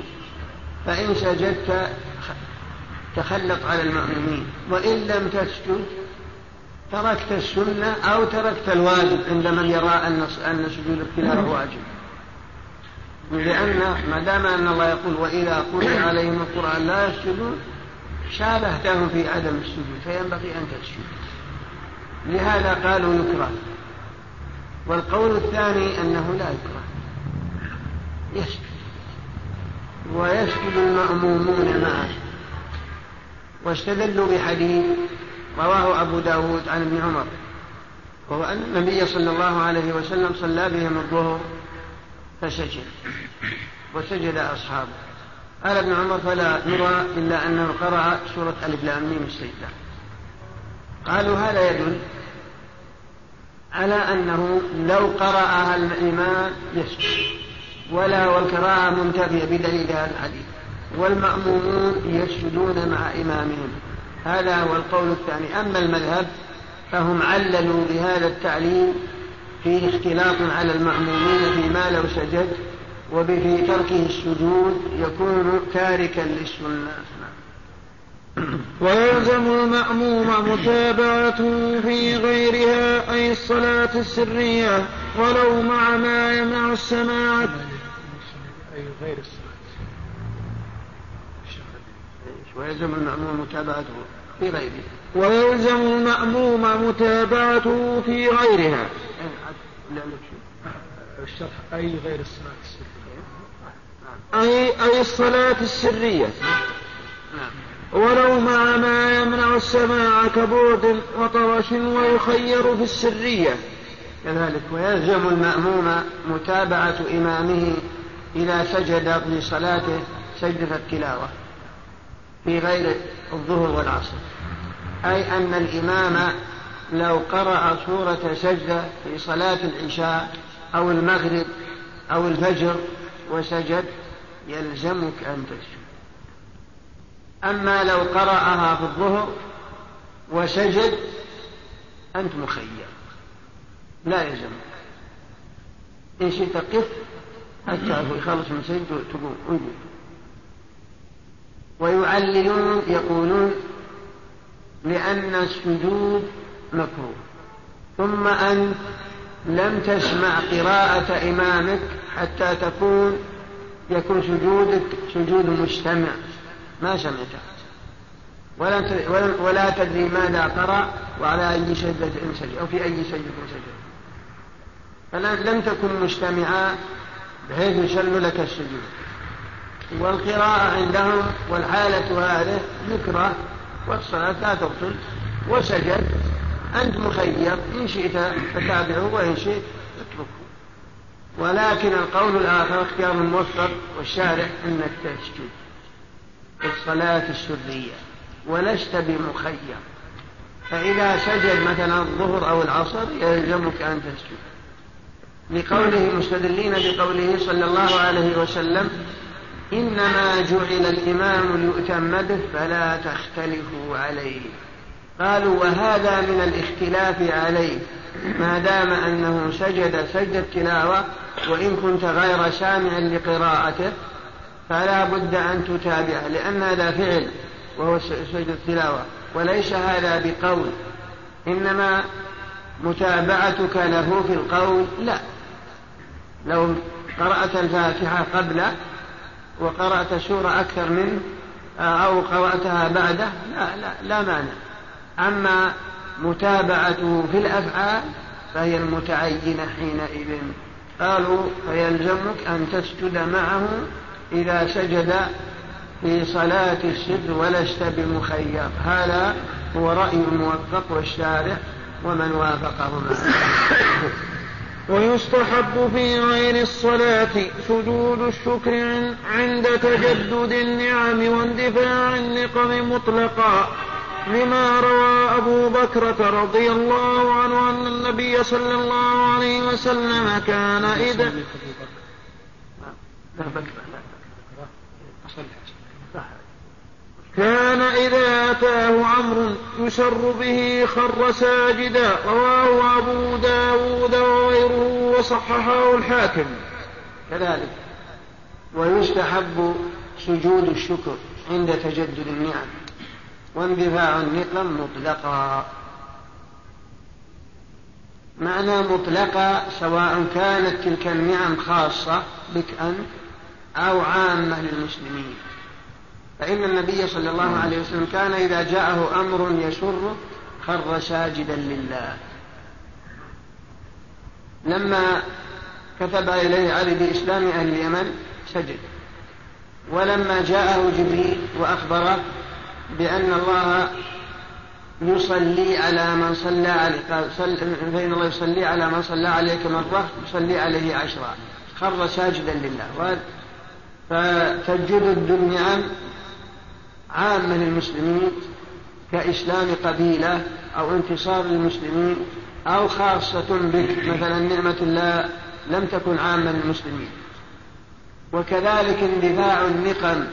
Speaker 2: فإن سجدت تخلق على المأمومين وإن لم تسجد تركت السنة أو تركت الواجب عند من يرى أن أن سجود التلاوة واجب. لأن ما دام أن الله يقول وإذا قرئ عليهم القرآن لا يسجدون شابهتهم في عدم السجود فينبغي أن تسجد. لهذا قالوا يكره. والقول الثاني أنه لا يكره. يسجد. ويسجد المأمومون معه. واستدلوا بحديث رواه أبو داود عن ابن عمر. وهو أن النبي صلى الله عليه وسلم صلى بهم الظهر فسجد. وسجد أصحابه. قال ابن عمر فلا نرى إلا أنه قرأ سورة ألف لام ميم السجدة. قالوا هذا يدل على أنه لو قرأها الإمام يسجد. ولا والقراءة منتفية بدليل هذا الحديث. والمأمومون يسجدون مع إمامهم. هذا هو القول الثاني. أما المذهب فهم عللوا بهذا التعليل فيه اختلاط على المأمومين فيما لو سجد وفي تركه السجود يكون تاركا للسنة.
Speaker 3: ويلزم المأموم متابعته في غيرها أي الصلاة السرية ولو مع ما يمنع السماع.
Speaker 5: أي غير الصلاة
Speaker 2: ويلزم المأموم متابعته في غيره.
Speaker 3: ويلزم المأموم متابعته في غيرها.
Speaker 5: الشرح أي غير الصلاة السرية؟
Speaker 3: أي أي الصلاة السرية. ولو مع ما يمنع السماع كبعد وطرش ويخير في السرية.
Speaker 2: كذلك ويلزم المأموم متابعة إمامه إذا سجد في صلاته سجدة التلاوة. في غير الظهر والعصر. أي أن الإمام لو قرأ سورة سجدة في صلاة العشاء أو المغرب أو الفجر وسجد يلزمك أن تسجد. أما لو قرأها في الظهر وسجد أنت مخير. لا يلزمك. إن شئت قف حتى يخلص من سجد تقوم. ويعللون يقولون لأن السجود مكروه. ثم أنت لم تسمع قراءة إمامك حتى تكون يكون سجودك سجود مجتمع ما سمعته ولا تدري ماذا قرأ وعلى أي سجدة سجد أو في أي سجدة سجد. فلم تكن مجتمعا بحيث يسل لك السجود. والقراءة عندهم والحالة هذه ذكرى والصلاة لا تبطل وسجد. أنت مخير إن شئت فتابعه وإن شئت اتركه. ولكن القول الآخر اختيار الموفق والشارع أنك تسجد في الصلاة السرية ولست بمخير. فإذا سجد مثلا الظهر أو العصر يلزمك أن تسجد. لقوله مستدلين بقوله صلى الله عليه وسلم إنما جعل الإمام ليؤتم به فلا تختلفوا عليه. قالوا وهذا من الاختلاف عليه. ما دام أنه سجد سجد تلاوة وإن كنت غير سامع لقراءته فلا بد أن تتابعه لأن هذا فعل وهو سجد التلاوة. وليس هذا بقول. إنما متابعتك له في القول لا. لو قرأت الفاتحة قبله وقرأت سورة أكثر منه أو قرأتها بعده لا لا, لا مانع. أما متابعته في الأفعال فهي المتعينة حينئذ. قالوا فيلزمك أن تسجد معه إذا سجد في صلاة السر ولست بمخير. هذا هو رأي الموفق والشارع ومن وافقه معه (coughs)
Speaker 3: ويستحب في غير الصلاة سجود الشكر عند تجدد النعم واندفاع النقم مطلقا لما روى أبو بكرة رضي الله عنه أن النبي صلى الله عليه وسلم كان إذا كان إذا أتاه أمر يسر به خر ساجدا رواه أبو داود وغيره وصححه الحاكم.
Speaker 2: كذلك. ويستحب سجود الشكر عند تجدد النعم. واندفاع النقم مطلقا. معنى مطلقا سواء كانت تلك النعم خاصة بك أنت أو عامة للمسلمين. فإن النبي صلى الله عليه وسلم كان إذا جاءه أمر يسره خر ساجدا لله. لما كتب إليه علي بإسلام أهل اليمن سجد. ولما جاءه جبريل وأخبره بأن الله يصلي على من صلى عليه قال صل فإن الله يصلي على من صلى عليك مرة يصلي عليه عشرا خر ساجدا لله. فتجدد النعم عامة للمسلمين كإسلام قبيلة أو انتصار للمسلمين أو خاصة بك مثلا نعمة الله لم تكن عامة للمسلمين. وكذلك اندفاع النقم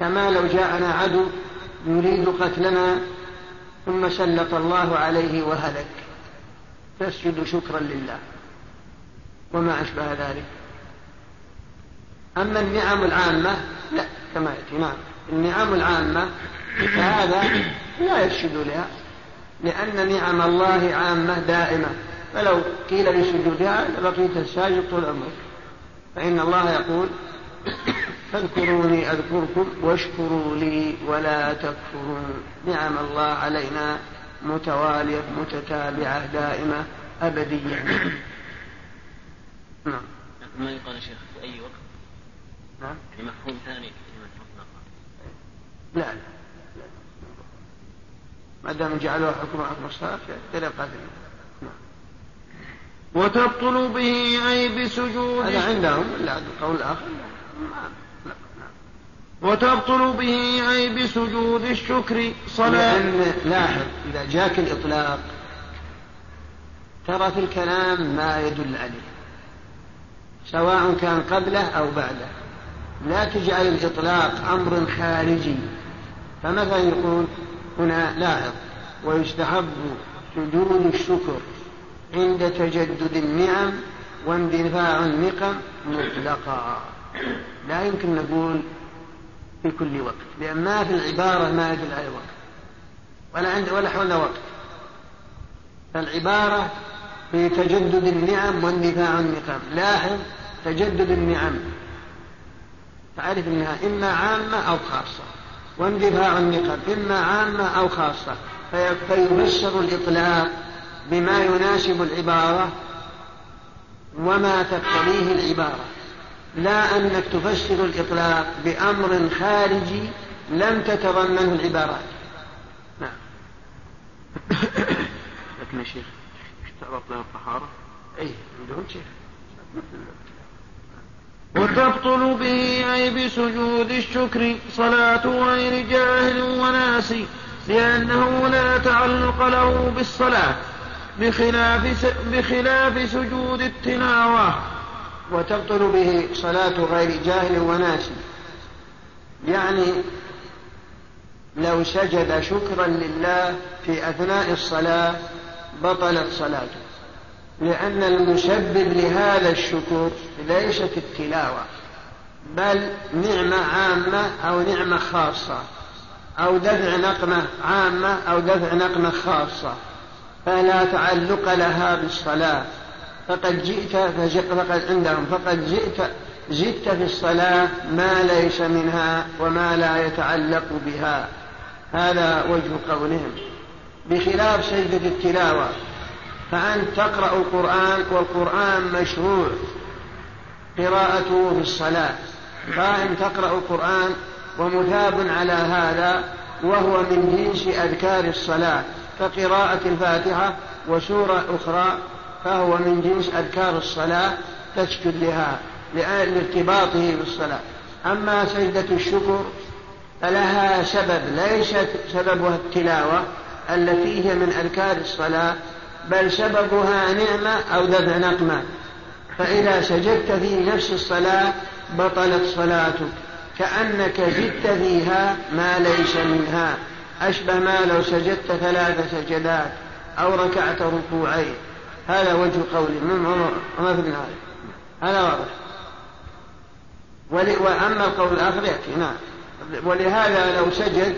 Speaker 2: كما لو جاءنا عدو يريد قتلنا ثم سلط الله عليه وهلك. تسجد شكرا لله. وما أشبه ذلك. أما النعم العامة لا كما يأتي. نعم. النعم العامة فهذا لا يسجد لها لأن نعم الله عامة دائمة. فلو قيل بسجودها لبقيت الساجد طول عمرك. فإن الله يقول فاذكروني أذكركم واشكروا لي ولا تكفرون نعم الله علينا متوالية متتابعة دائمة أبدية.
Speaker 7: نعم. ما يقال شيخ في أي وقت؟
Speaker 2: نعم.
Speaker 7: مفهوم ثاني.
Speaker 2: لا لا ما دام جعلوها حكم حكم الصلاة فلا قادر
Speaker 3: وتبطل به أي بسجود
Speaker 2: هذا عندهم لا القول الآخر لا.
Speaker 3: وتبطل به أي بسجود الشكر صلاة.
Speaker 2: لأن لاحظ إذا جاك الإطلاق ترى في الكلام ما يدل عليه سواء كان قبله أو بعده. لا تجعل الإطلاق أمر خارجي. فمثلا يقول؟ هنا لاحظ ويستحب سجود الشكر عند تجدد النعم واندفاع النقم مطلقا. لا يمكن نقول في كل وقت لأن ما في العبارة ما يدل على وقت ولا عند ولا حول وقت فالعبارة في تجدد النعم واندفاع النقم. لاحظ تجدد النعم. تعرف إنها إما عامة أو خاصة. واندفاع النقم إما عامة أو خاصة فيفسر الاطلاق بما يناسب العبارة وما تقتضيه العبارة. لا أنك تفسر الاطلاق بأمر خارجي لم تتضمنه العبارات نعم.
Speaker 7: لكن يا شيخ اشترط له الطهارة؟
Speaker 2: اي عندهم شيخ.
Speaker 3: وتبطل به أي بسجود الشكر صلاة غير جاهل وناسي لأنه لا تعلق له بالصلاة بخلاف بخلاف سجود التلاوة.
Speaker 2: وتبطل به صلاة غير جاهل وناسي يعني لو سجد شكرا لله في أثناء الصلاة بطلت صلاته. لأن المسبب لهذا الشكر ليست التلاوة بل نعمة عامة أو نعمة خاصة أو دفع نقمة عامة أو دفع نقمة خاصة فلا تعلق لها بالصلاة. فقد جئت فقد عندهم فقد جئت زدت في الصلاة ما ليس منها وما لا يتعلق بها. هذا وجه قولهم. بخلاف سجدة التلاوة. فأنت تقرأ القرآن والقرآن مشروع. قراءته في الصلاة. فإن تقرأ القرآن ومثاب على هذا وهو من جنس أذكار الصلاة كقراءة الفاتحة وسورة أخرى فهو من جنس أذكار الصلاة تسجد لها لارتباطه بالصلاة. أما سجدة الشكر فلها سبب ليست سببها التلاوة التي هي من أذكار الصلاة بل سببها نعمة أو دفع نقمة. فإذا سجدت في نفس الصلاة بطلت صلاتك. كأنك زدت فيها ما ليس منها. أشبه ما لو سجدت ثلاث سجدات أو ركعت ركوعين. هذا وجه قولي. وما في النهاية هذا واضح. وأما القول الآخر يأتي. نعم. ولهذا لو سجد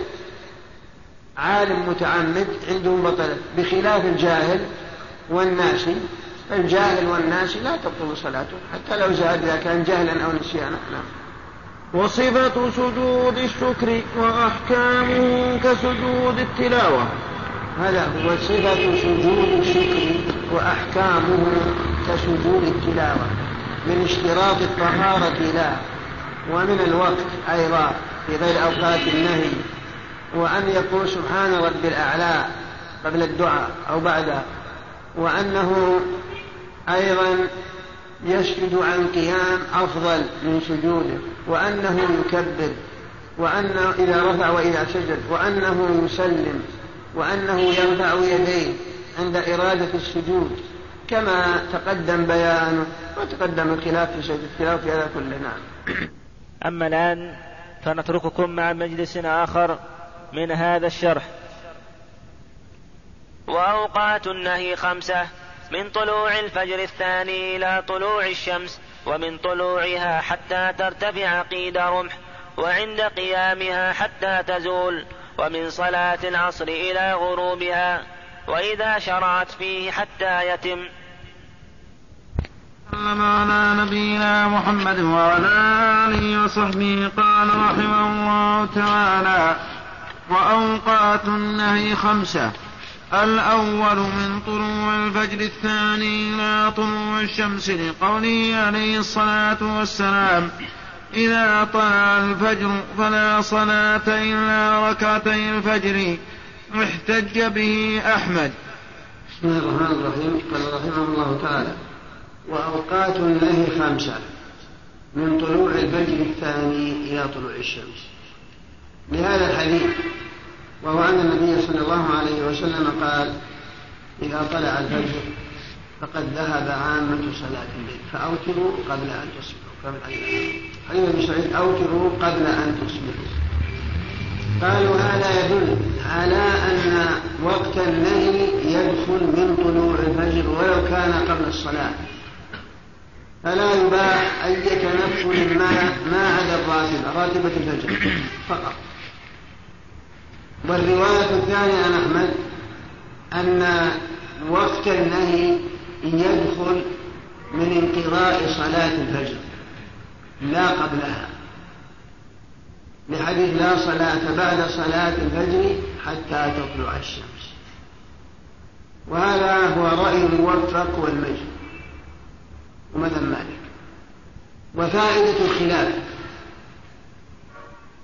Speaker 2: عالم متعمد عندهم بطلت بخلاف الجاهل والناسي الجاهل والناسي لا تبطل صلاته حتى لو زاد إذا كان جهلا أو نسيانا. نعم.
Speaker 3: وصفة سجود الشكر وأحكامه كسجود التلاوة.
Speaker 2: هذا هو صفة سجود الشكر وأحكامه كسجود التلاوة. من اشتراط الطهارة لا ومن الوقت أيضا في غير أوقات النهي. وأن يقول سبحان ربي الأعلى قبل الدعاء أو بعده وأنه أيضا يسجد عن قيام أفضل من سجوده وأنه يكبر وأنه إذا رفع وإذا سجد وأنه يسلم وأنه يرفع يديه عند إرادة السجود كما تقدم بيانه وتقدم الخلاف في الخلاف في هذا كله نعم.
Speaker 1: أما الآن فنترككم مع مجلس آخر من هذا الشرح. وأوقات النهي خمسة من طلوع الفجر الثاني إلى طلوع الشمس ومن طلوعها حتى ترتفع قيد رمح وعند قيامها حتى تزول ومن صلاة العصر إلى غروبها وإذا شرعت فيه حتى يتم.
Speaker 3: وسلم على نبينا محمد وعلى آله وصحبه قال رحمه الله تعالى وأوقات النهي خمسة. الأول من طلوع الفجر الثاني إلى طلوع الشمس لقوله عليه الصلاة والسلام إذا طلع الفجر فلا صلاة إلا ركعتي الفجر. احتج به أحمد.
Speaker 2: بسم الله الرحمن الرحيم. قال رحمه الله تعالى وأوقات النهي خمسة. من طلوع الفجر الثاني إلى طلوع الشمس. لهذا الحديث وهو أن النبي صلى الله عليه وسلم قال إذا طلع الفجر فقد ذهب عامة صلاة الليل فأوتروا قبل أن تصبحوا قبل أن حديث أبي سعيد أوتروا قبل أن تصبحوا. قالوا هذا يدل على أن وقت النهي يدخل من طلوع الفجر ولو كان قبل الصلاة. فلا يباح أي تنفل ما ما عدا الراتبة راتبة الفجر فقط. والرواية الثانية عن أحمد أن وقت النهي يدخل من انقضاء صلاة الفجر لا قبلها. لحديث لا صلاة بعد صلاة الفجر حتى تطلع الشمس. وهذا هو رأي الموفق والمجد ومذهب مالك. وفائدة الخلاف.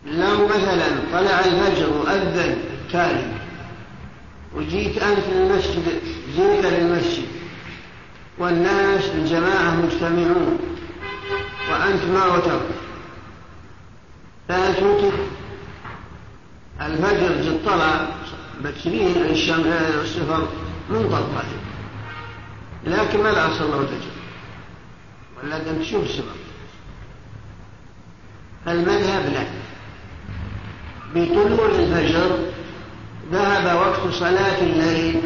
Speaker 2: لو مثلا طلع الفجر وأذن التالي وجيت أنت للمسجد جئت للمسجد والناس الجماعة مجتمعون وأنت ما وترك فأتوك الفجر جد طلع بكرين السفر منطلقة لكن ما لا صلوا الفجر. ولا تشوف السفر المذهب لا. بطلوع الفجر ذهب وقت صلاة الليل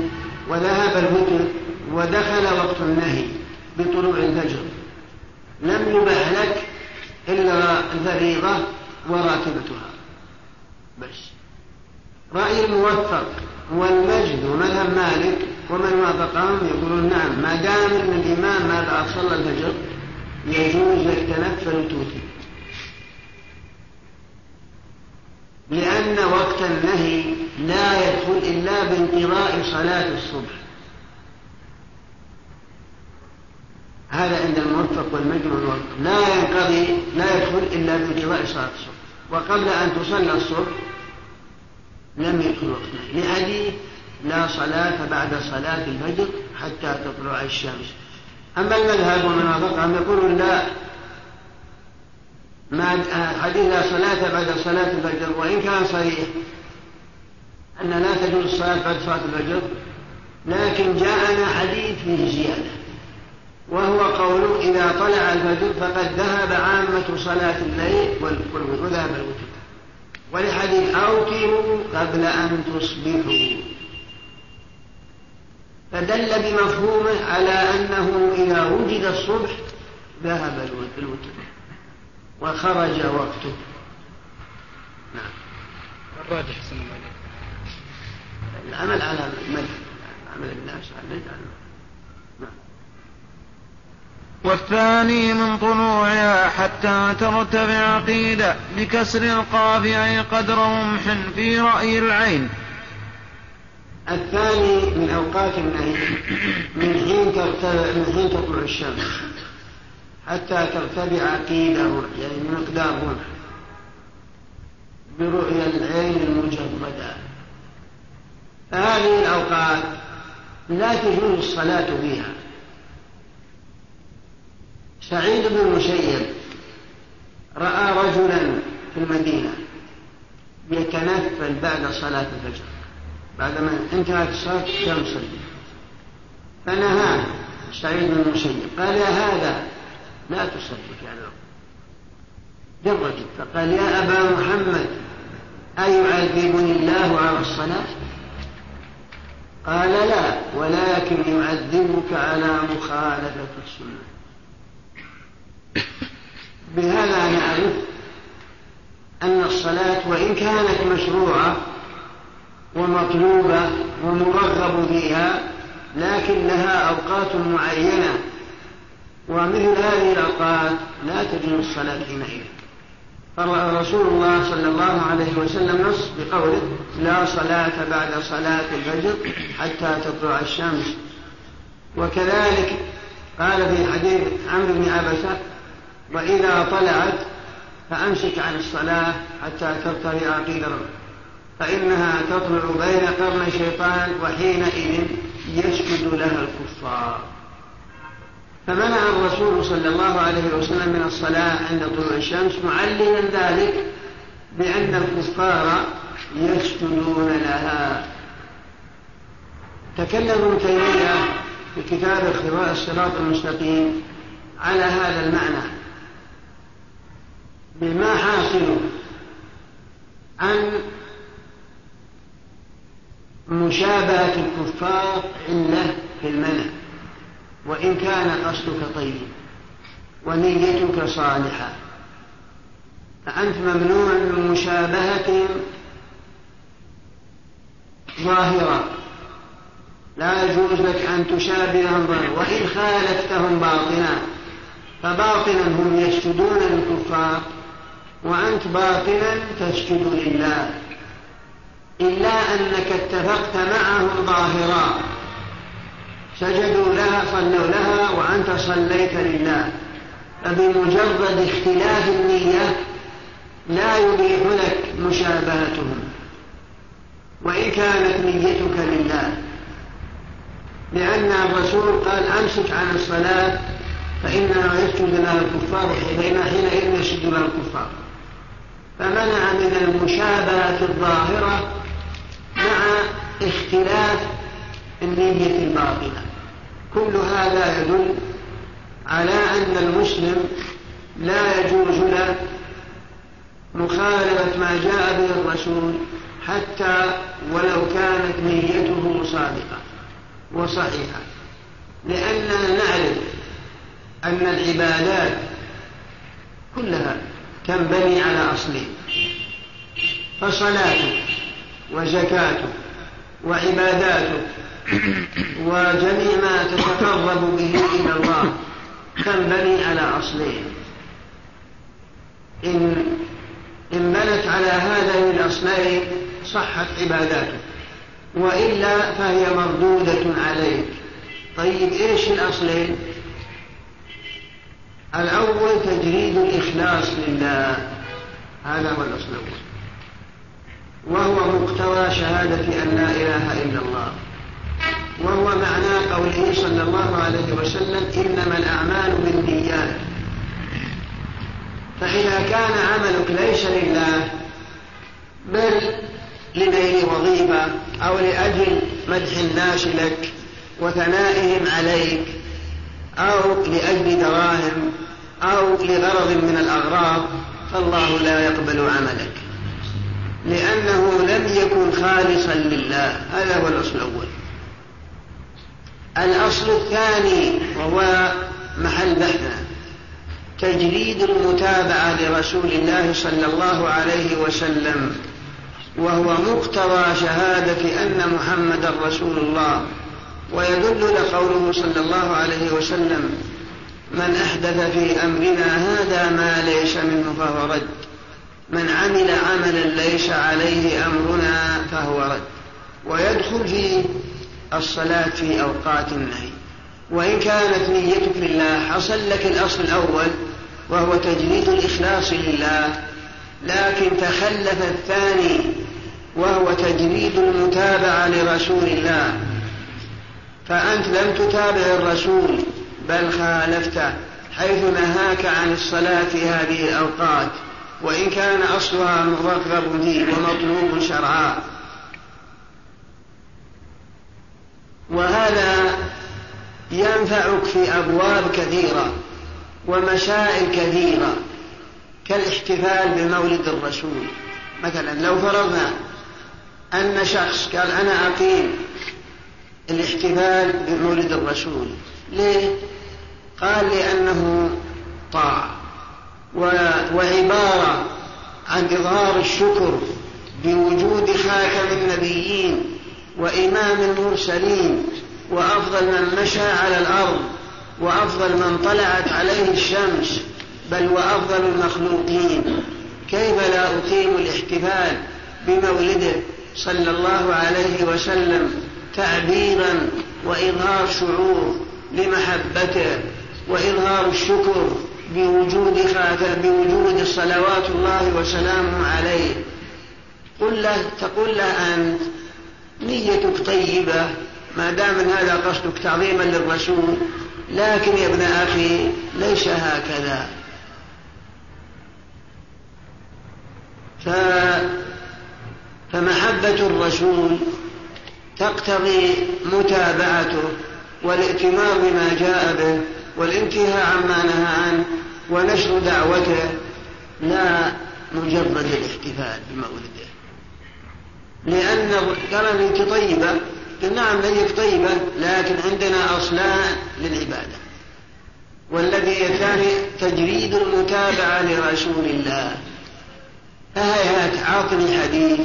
Speaker 2: وذهب الوتر ودخل وقت النهي بطلوع الفجر. لم يبح لك إلا الفريضة وراتبتها. بس. رأي الموفق والمجد ومذهب مالك ومن وافقهم يقولون نعم ما دام ان الإمام ما بعد صلى الفجر يجوز لك تنفل توتر لأن وقت النهي لا يدخل إلا بانقضاء صلاة الصبح. هذا عند الموفق والمجمع والوقت لا ينقضي لا يدخل إلا بانقضاء صلاة الصبح. وقبل أن تصلى الصبح لم يدخل وقت لحديث لا صلاة بعد صلاة الفجر حتى تطلع الشمس. أما المذهب ومن وافقهم يقولون لا ما حديث لا صلاة بعد صلاة الفجر وإن كان صحيح أن لا تجوز الصلاة بعد صلاة الفجر لكن جاءنا حديث فيه زيادة وهو قول إذا طلع الفجر فقد ذهب عامة صلاة الليل وذهب الوتر. ولحديث أوتروا قبل أن تصبحوا. فدل بمفهومه على أنه إذا وجد الصبح ذهب الوتر. وخرج وقته. نعم.
Speaker 6: الراجح
Speaker 2: العمل على المذهب عمل الناس على نعم.
Speaker 3: والثاني من طلوعها حتى ترتفع قيد بكسر القاف أي قدر رمح في رأي العين.
Speaker 2: الثاني من أوقات النهي من حين ترتفع من حين تطلع الشمس. حتى ترتفع قيده يعني مقدار رمح برؤيا العين المجردة. فهذه الأوقات لا تجوز الصلاة فيها سعيد بن المسيب رأى رجلا في المدينة يتنفل بعد صلاة الفجر بعدما انتهت الصلاة يصلي فنهاه سعيد بن المسيب قال يا هذا لا تصلي في هذا الوقت فقال يا أبا محمد أيعذبني الله على الصلاة؟ قال لا ولكن يعذبك على مخالفة السنة. بهذا نعرف أن الصلاة وإن كانت مشروعة ومطلوبة ومرغب فيها لكن لها أوقات معينة ومثل هذه الأوقات لا تجوز الصلاة حينئذ فرسول الله صلى الله عليه وسلم نص بقوله لا صلاة بعد صلاة الفجر حتى تطلع الشمس. وكذلك قال في حديث عمرو بن عبسة وإذا طلعت فأمسك عن الصلاة حتى ترتفع قدر فإنها تطلع بين قرن الشيطان وحينئذ يسجد لها الكفار. فمنع الرسول صلى الله عليه وسلم من الصلاة عند طلوع الشمس معللا ذلك بأن الكفار يسجدون لها. تكلم ابن تيمية في كتاب الصراط المستقيم على هذا المعنى. بما حاصل عن مشابهة الكفار عنده في المنع. وإن كان قصدك طيب ونيتك صالحة. فأنت ممنوع من مشابهتهم ظاهرة. لا يجوز لك أن تشابههم وإن خالفتهم باطنا فباطنا هم يسجدون للكفار وأنت باطنا تسجد لله. إلا أنك اتفقت معهم ظاهرا. سجدوا لها صلوا لها وأنت صليت لله. فبمجرد اختلاف النية لا يبيح لك مشابهتهم. وإن كانت نيتك لله. لأن الرسول قال أمسك عن الصلاة فإنها يسجد لها الكفار حينئذ يسجد لها الكفار. فمنع من المشابهة الظاهرة مع اختلاف النية الباطنة كل هذا يدل على أن المسلم لا يجوز له مخالفة ما جاء به الرسول حتى ولو كانت نيته صادقة وصحيحة. لأننا نعرف أن العبادات كلها تنبني على أصلين فصلاتك وزكاتك وعباداتك (coughs) وجميع ما تتقرب به إلى الله تنبني على أصلين إن إن بنت على هذين الأصلين صحت عباداتك وإلا فهي مردودة عليك. طيب إيش الأصلين؟ الأول تجريد الإخلاص لله. هذا هو الأصل الأول. وهو مقتضى شهادة أن لا إله إلا الله. وهو معنى قوله صلى الله عليه وسلم إنما الأعمال بالنيات. فإذا كان عملك ليس لله بل لنيل وظيفة أو لأجل مدح الناس لك وثنائهم عليك أو لأجل دراهم أو لغرض من الأغراض فالله لا يقبل عملك. لأنه لم يكن خالصا لله. هذا هو الأصل الأول. الأصل الثاني وهو محل بحثنا تجريد المتابعة لرسول الله صلى الله عليه وسلم وهو مقتضى شهادة أن محمدا رسول الله. ويدل لقوله صلى الله عليه وسلم من أحدث في أمرنا هذا ما ليس منه فهو رد من عمل عملا ليس عليه أمرنا فهو رد. ويدخل في الصلاة في أوقات النهي. وإن كانت نيتك لله حصل لك الأصل الأول وهو تجريد الإخلاص لله. لكن تخلف الثاني وهو تجريد المتابعة لرسول الله. فأنت لم تتابع الرسول بل خالفته حيث نهاك عن الصلاة في هذه الأوقات. وإن كان أصلها مرغب فيه ومطلوب شرعا. وهذا ينفعك في أبواب كثيرة ومسائل كثيرة كالاحتفال بمولد الرسول مثلا لو فرضنا أن شخص قال أنا أقيم الاحتفال بمولد الرسول ليه؟ قال لأنه طاعة وعبارة عن إظهار الشكر بوجود خاتم النبيين وإمام المرسلين وأفضل من مشى على الأرض وأفضل من طلعت عليه الشمس بل وأفضل المخلوقين. كيف لا أقيم الاحتفال بمولده صلى الله عليه وسلم تعبيرا وإظهار شعور لمحبته وإظهار الشكر بوجود بوجود صلوات الله وسلامه عليه؟ قل له تقول له أنت نيتك طيبة ما دام هذا قصدك تعظيما للرسول لكن يا ابن أخي ليس هكذا. ف... فمحبة الرسول تقتضي متابعته والائتمار بما جاء به والانتهاء عما نهى عنه ونشر دعوته. لا مجرد الاحتفال بمولده. لأن قال أنت طيبة قل نعم نيك طيبة لكن عندنا أصلان للعبادة. والذي الثاني تجريد المتابعة لرسول الله. فهيهات عاطني حديث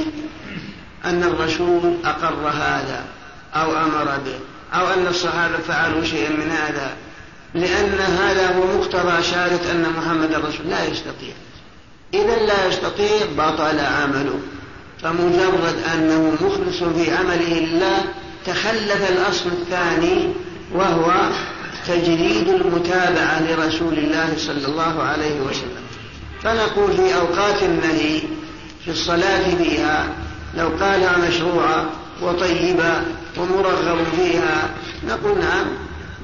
Speaker 2: أن الرسول أقر هذا أو أمر به أو أن الصحابة فعلوا شيئا من هذا. لأن هذا هو مقتضى شهادة أن محمد رسول لا يستطيع. إذا لا يستطيع بطل عمله. فمجرد أنه مخلص في عمله لله تخلف الأصل الثاني وهو تجريد المتابعة لرسول الله صلى الله عليه وسلم. فنقول في أوقات النهي في الصلاة فيها لو قالها مشروعة وطيبة ومرغب فيها نقول نعم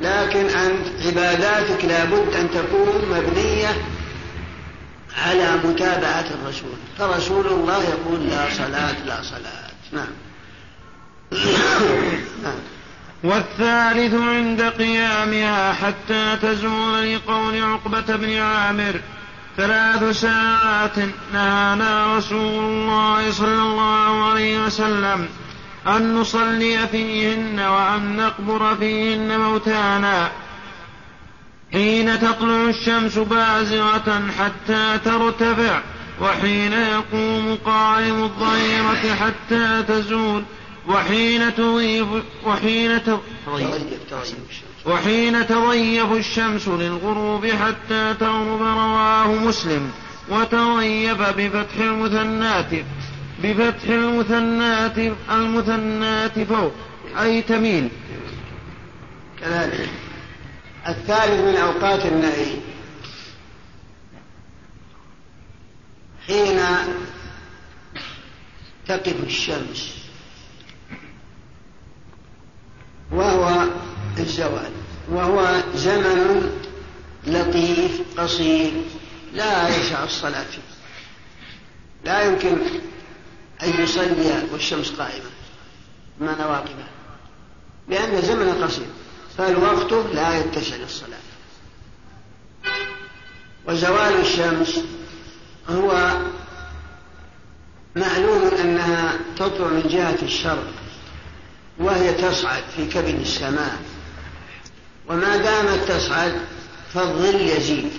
Speaker 2: لكن أنت عباداتك لابد أن تكون مبنية على متابعة الرسول. فرسول الله يقول لا صلاة لا صلاة. (coughs) نعم.
Speaker 3: والثالث عند قيامها حتى تزول لقول عقبة بن عامر ثلاث ساعات نهانا رسول الله صلى الله عليه وسلم أن نصلي فيهن وأن نقبر فيهن موتانا. حين تطلع الشمس بازغة حتى ترتفع وحين يقوم قائم الظهيرة حتى تزول وحين تضيف وحين وحين تضيف الشمس للغروب حتى تغرب رواه مسلم وتضيف بفتح المثنات بفتح المثنات المثنات فوق. أي تميل؟
Speaker 2: كذلك. الثالث من أوقات النهي. حين تقف الشمس. وهو الزوال. وهو زمن لطيف قصير لا يشع الصلاة. فيه لا يمكن أن يصلي والشمس قائمة. ما نواقبه؟ لأن زمن قصير. فالوقت لا يتسع للصلاة. وزوال الشمس هو معلوم أنها تطلع من جهة الشرق وهي تصعد في كبد السماء. وما دامت تصعد فالظل يزيد.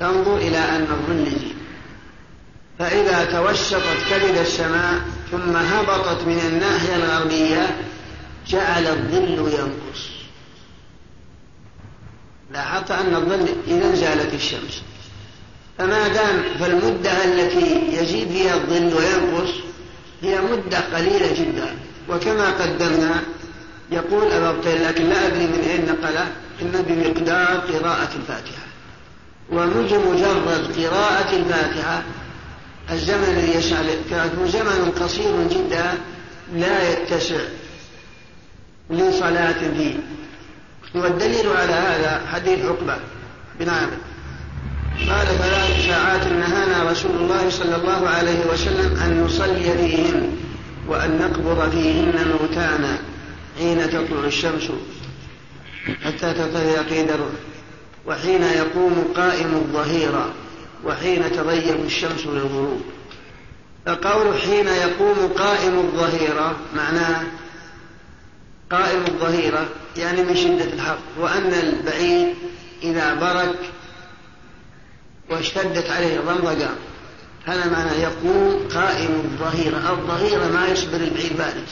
Speaker 2: تنظر إلى أن الظل يزيد. فإذا توسطت كبد السماء ثم هبطت من الناحية الغربية جعل الظل ينقص. لاحظت أن الظل إذا زالت الشمس. فما دام فالمدة التي يزيد فيها الظل وينقص هي مدة قليلة جدا. وكما قدمنا يقول أبا لكن لا أدري من أين نقله إنه بمقدار قراءة الفاتحة. ومجرد قراءة الفاتحة الزمن الذي يشع للقراءة زمن قصير جدا لا يتسع. لصلاة فيه والدليل على هذا حديث عقبة بن عامر. قال ثلاث ساعات نهانا رسول الله صلى الله عليه وسلم أن نصلي فيهن وأن نقبض فيهن موتانا حين تطلع الشمس حتى ترتفع قيد وحين يقوم قائم الظهيرة وحين تغيب الشمس للغروب. فقول حين يقوم قائم الظهيرة معناه قائم الظهيرة يعني من شدة الحر. وأن البعيد إذا برك واشتدت عليه الرمضة قام هذا معنى يقوم قائم الظهيرة. الظهيرة ما يصبر البعيد بارد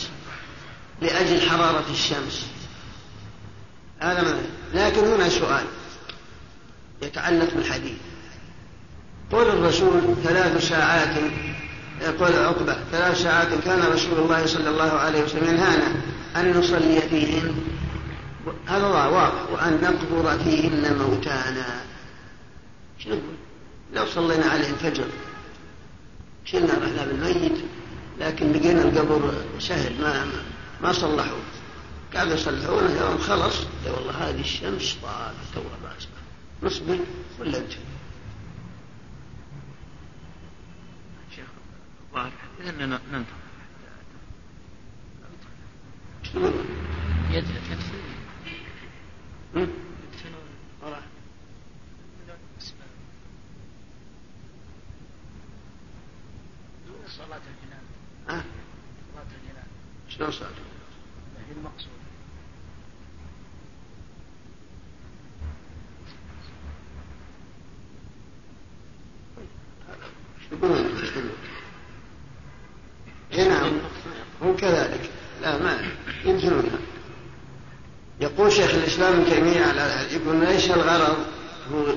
Speaker 2: لأجل حرارة الشمس. هذا معنى. لكن هنا سؤال يتعلق بالحديث. قول الرسول ثلاث ساعات يقول عقبة ثلاث ساعات كان رسول الله صلى الله عليه وسلم ينهانا. أن نصلي فيهن هذا واضح. وأن نقبر فيهن موتانا. شنو لو صلينا عليه الفجر شلنا رحنا بالميت لكن بقينا القبر سهل ما ما صلحوا. قاعد يصلحونه يوم خلص يا والله هذه الشمس طالت تو باسمه نصبر ولا أنت؟
Speaker 7: شيخ الظاهر إذا ننتظر؟
Speaker 4: يدفنون؟ يدفنون صلاة الجنازة
Speaker 2: ها؟
Speaker 4: صلاة الجنازة
Speaker 2: شلون صار؟
Speaker 4: هي المقصود؟
Speaker 2: نعم هم كذلك. لا ما يمكنونها. يقول شيخ الإسلام ابن تيميه على يقول ليس الغرض؟ هو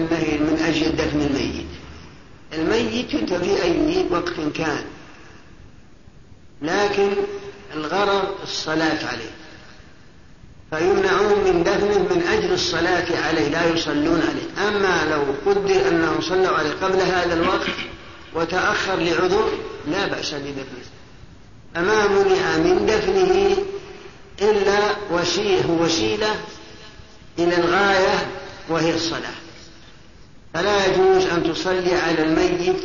Speaker 2: النهي من أجل دفن الميت. الميت انت في اي وقت كان. لكن الغرض الصلاة عليه. فيمنعون من دفنه من أجل الصلاة عليه لا يصلون عليه. أما لو قدر أنهم صلوا عليه قبل هذا الوقت وتأخر لعذر لا بأس بدفنه. فما منع من دفنه إلا وسيله وسيلة إلى الغاية وهي الصلاة. فلا يجوز أن تصلي على الميت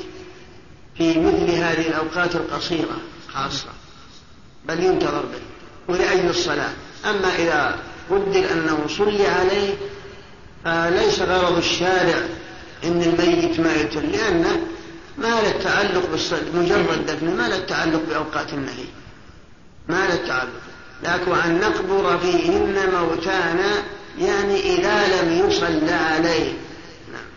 Speaker 2: في مثل هذه الأوقات القصيرة. خاصة. بل ينتظر به. ولأجل الصلاة. أما إذا قدر أنه صلي عليه فليس غرض الشارع إن الميت ما يتل لأنه ما له تعلق بالصلاة مجرد دفنه ما له تعلق بأوقات النهي. ما له تعلق. لكن أن نقبر فيهن موتانا يعني إذا لم يصلى عليه. نعم.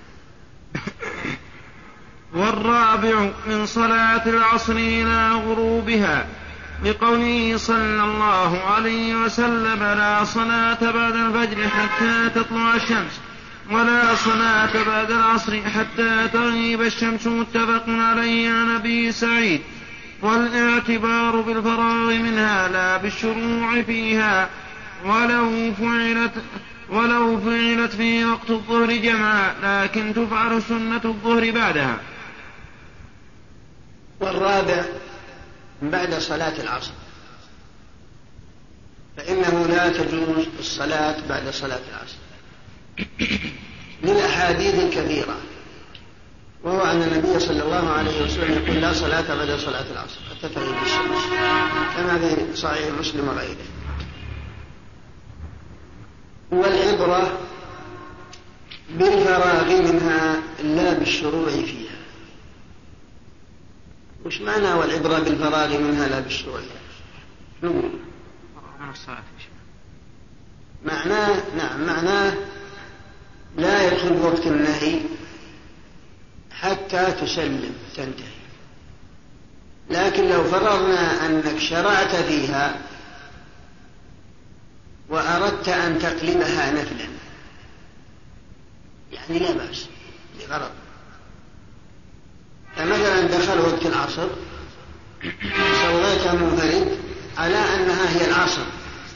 Speaker 2: (coughs)
Speaker 3: والرابع من صلاة العصر إلى غروبها. لقوله صلى الله عليه وسلم لا صلاة بعد الفجر حتى تطلع الشمس. ولا صلاة بعد العصر حتى تغيب الشمس متفق عليه عن أبي سعيد. والاعتبار بالفراغ منها لا بالشروع فيها. ولو فعلت ولو فعلت في وقت الظهر جمعا لكن تفعل سنة الظهر بعدها.
Speaker 2: والرابع بعد صلاة العصر. فإنه لا تجوز الصلاة بعد صلاة العصر. للأحاديث الكثيرة وهو أن النبي صلى الله عليه وسلم يقول لا صلاة بعد صلاة العصر حتى تغيب الشمس كما في صحيح مسلم وغيره. والعبرة بالفراغ منها لا بالشروع فيها. وش معنى والعبرة بالفراغ منها لا بالشروع فيها؟
Speaker 7: من.
Speaker 2: معناه نعم معناه لا يدخل وقت النهي حتى تسلم تنتهي. لكن لو فرضنا أنك شرعت فيها وأردت أن تقلبها نفلا يعني لا بأس لغرض فمثلا دخل وقت العصر صليت منفرد على أنها هي العصر.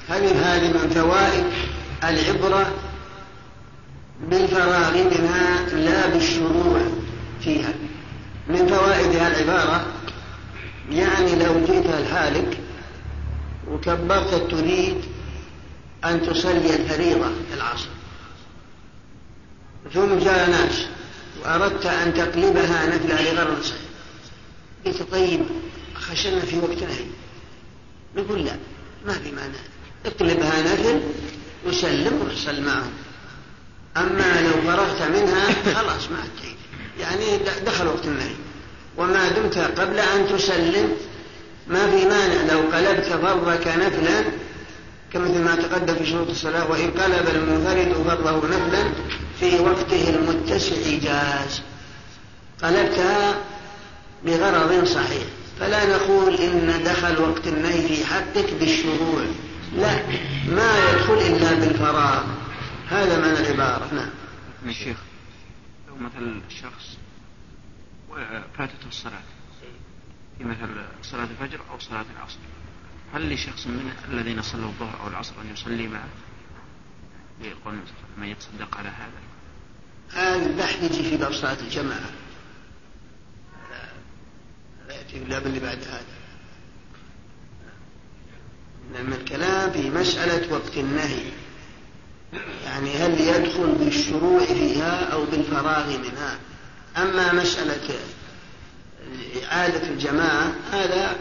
Speaker 2: هل هذه من فوائد العبرة منها لا بالشروع فيها. من فوائد العبارة يعني لو جئت الحالك وكبرت تريد أن تصلي الفريضة العصر ثم جاء ناس وأردت أن تقلبها نفلة لغرض صحيح قلت طيب خشنا في وقت نهي نقول لا ما في مانع. اقلبها نفل وسلم وصل معهم. أما لو فرغت منها خلاص ما تعيد يعني دخل وقت النهي. وما دمت قبل أن تسلم ما في مانع. لو قلبت فرضك نفلا كمثل ما تقدم في شروط الصلاة وإن قلب المنفرد فرضه نفلا في وقته المتسع جاز. قلبتها بغرض صحيح. فلا نقول إن دخل وقت النهي في حقك بالشروع لا ما يدخل إلا بالفراغ. هذا معنى العبارة. نعم.
Speaker 7: يا شيخ لو مثل الشخص فاتته الصلاة في مثل صلاة الفجر أو صلاة العصر هل لشخص من الذين صلوا الظهر أو العصر أن يصلي معه؟ يقول من يتصدق على هذا؟
Speaker 2: هذا البحث يجي في باب صلاة الجماعة. لا يأتي في الباب اللي بعد هذا. لما الكلام في مسألة وقت النهي. يعني هل يدخل بالشروع فيها أو بالفراغ منها؟ أما مسألة إعادة الجماعة هذا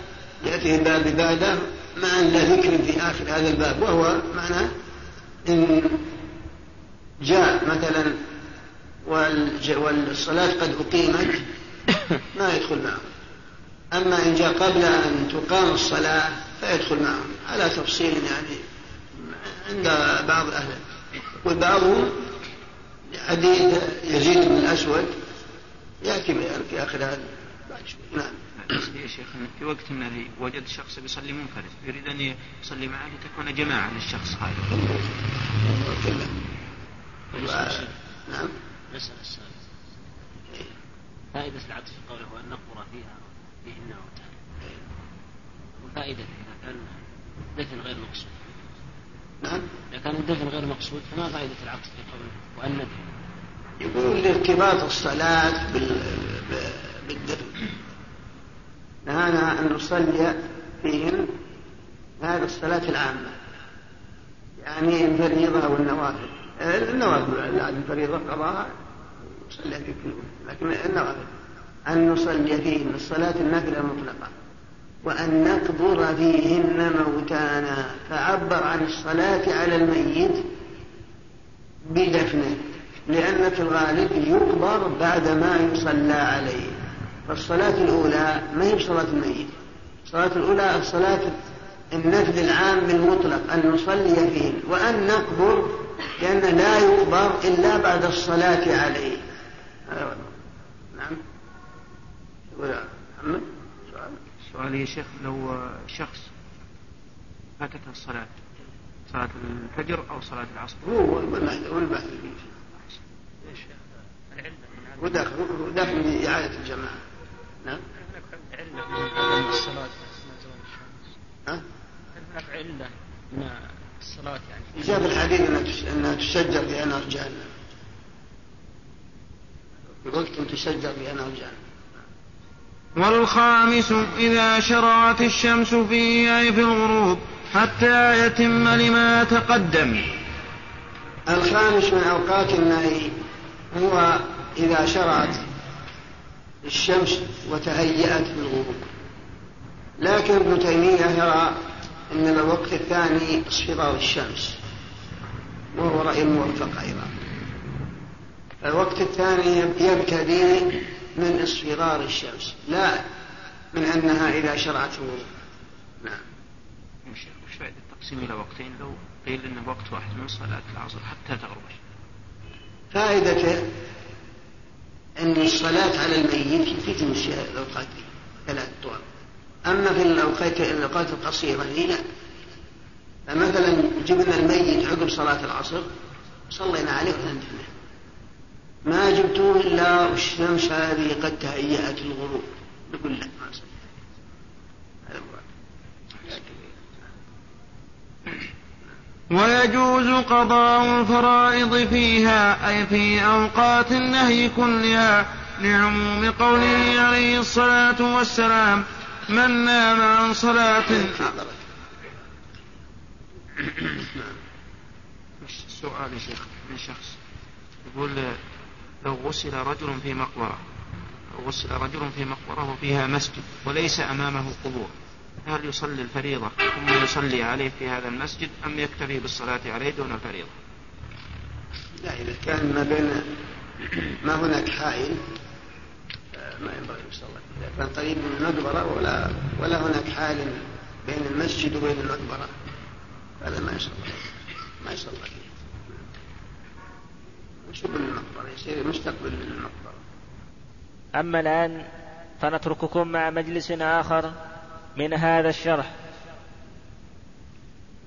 Speaker 2: يأتي الباب بعده مع أن لا ذكر في آخر هذا الباب وهو معنى إن جاء مثلا والصلاة قد أقيمت ما يدخل معهم أما إن جاء قبل أن تقام الصلاة فيدخل معهم على تفصيل يعني عند بعض أهل وبعضهم حديث يزيد بن الأسود يأتي في آخر هذا بعد شوي نعم
Speaker 7: يا شيخ في وقت النهي وجد شخص يصلي منفرد يريد أن يصلي معه لتكون جماعة للشخص هذا.
Speaker 2: نعم.
Speaker 4: نسأل السائل. فائدة العطف قوله وأن نقبر فيها فيهن موتان. وفائدة إذا كان دفن غير مقصود.
Speaker 2: نعم.
Speaker 4: إذا كان الدفن غير مقصود فما فائدة العطف في قوله وأن.
Speaker 2: يقول لارتباط الصلاة بالدفن. نهانا أن نصلي فيهن هذه الصلاة العامة. يعني الفريضة والنوافل. النوافل الفريضة قضاها نصلي في كل لكن النوافل. أن نصلي فيهن الصلاة النافلة المطلقة. وأن نقبر فيهن موتانا. فعبر عن الصلاة على الميت بدفنه لأن في الغالب يقبر بعد ما يصلى عليه. فالصلاة الأولى ما هي بصلاة الميت. الصلاة الأولى الصلاة النفل العام المطلق أن نصلي فيه. وأن نقبر لأن لا يقبر إلا بعد الصلاة عليه. نعم. محمد
Speaker 7: سؤالي يا شيخ لو شخص فاتته الصلاة صلاة الفجر أو صلاة العصر.
Speaker 2: هو البحث فيه وداخل وداخل بإعادة الجماعة نعم
Speaker 4: علة الصلاة
Speaker 2: ها؟
Speaker 4: هناك علة من الصلاة يعني
Speaker 2: جاء في الحديث أنها تشجر في أنهار جهنم وقت تشجر في أنهار جهنم
Speaker 3: والخامس إذا شرعت الشمس فيه أي في الغروب حتى يتم لما تقدم.
Speaker 2: الخامس من أوقات النهي هو إذا شرعت الشمس وتهيأت بالغروب. لكن ابن تيمية يرى أن الوقت الثاني اصفرار الشمس وهو رأي موفق أيضا. الوقت الثاني يبتدي من اصفرار الشمس لا من أنها إذا شرعت الغروب نعم.
Speaker 7: وش فائدة التقسيم إلى وقتين؟ لو قيل أنه وقت واحد من صلاة العصر حتى تغرب.
Speaker 2: فائدته أن الصلاة على الميت في جنس الأوقات ثلاث طوال. أما في الأوقات الأوقات القصيرة لا. فمثلا جبنا الميت عقب صلاة العصر صلينا عليه ودفنه ما جبتوه إلا والشمس هذه قد تهيأت الغروب. نقول لا ما
Speaker 3: ويجوز قضاء الفرائض فيها أي في أوقات النهي كلها لعموم قوله عليه الصلاة والسلام من نام عن صلاة
Speaker 7: سؤال يا شيخ من شخص يقول لو غسل رجل في مقبرة لو غسل رجل في مقبرة وفيها مسجد وليس أمامه قبور. هل يصلي الفريضة ثم يصلي عليه في هذا المسجد أم يكتفي بالصلاة عليه دون الفريضة
Speaker 2: لا إذا كان ما بين ما هناك حائل ما ينبغي يصلى إذا كان قريب من المقبرة ولا ولا هناك حال بين المسجد وبين المقبرة هذا ما يصلى ما يصلى المقبرة يصير مستقبل للمقبرة
Speaker 1: أما الآن فنترككم مع مجلس آخر من هذا الشرح.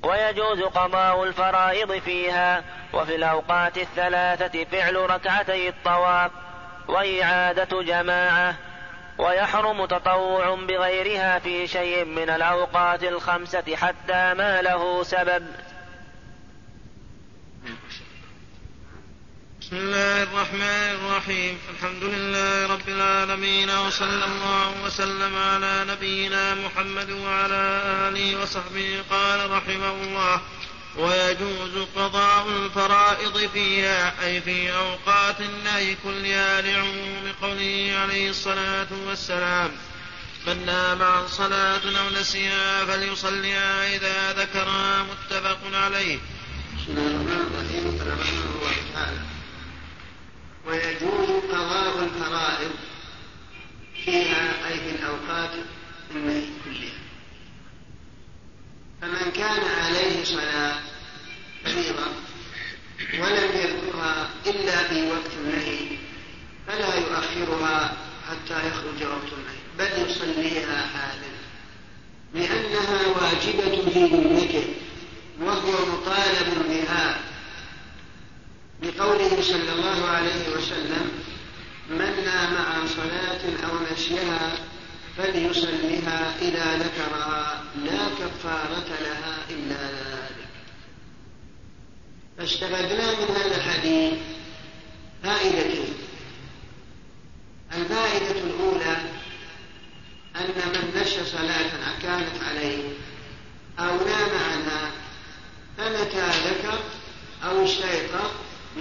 Speaker 1: ويجوز قضاء الفرائض فيها وفي الأوقات الثلاثة فعل ركعتي الطواف وإعادة جماعة ويحرم تطوع بغيرها في شيء من الأوقات الخمسة حتى ما له سبب.
Speaker 3: بسم الله الرحمن الرحيم. الحمد لله رب العالمين وصلى الله وسلم على نبينا محمد وعلى آله وصحبه. قال رحمه الله ويجوز قضاء الفرائض فيها أي في أوقات النهي كلها لعموم قوله عليه الصلاة والسلام من نام عن صلاة أو نسيها فليصليها إذا ذكرها متفق عليه.
Speaker 2: بسم الله الرحمن الرحيم. الله تعالى ويجوز قضاء الفرائض فيها أي في الأوقات النهي كلها. فمن كان عليه صلاة فريضة ولم يذكرها إلا في وقت النهي فلا يؤخرها حتى يخرج وقت النهي بل يصليها حالا. لأنها واجبة في ذمته وهو مطالب بها. لقوله صلى الله عليه وسلم من نام عن صلاة أو نسيها فليصلها إذا ذكرها لا كفارة لها إلا ذلك. فاستفدنا من هذا الحديث فائدتين الفائدة الأولى أن من نسي صلاة كانت عليه أو نام عنها فمتى ذكر أو استيقظ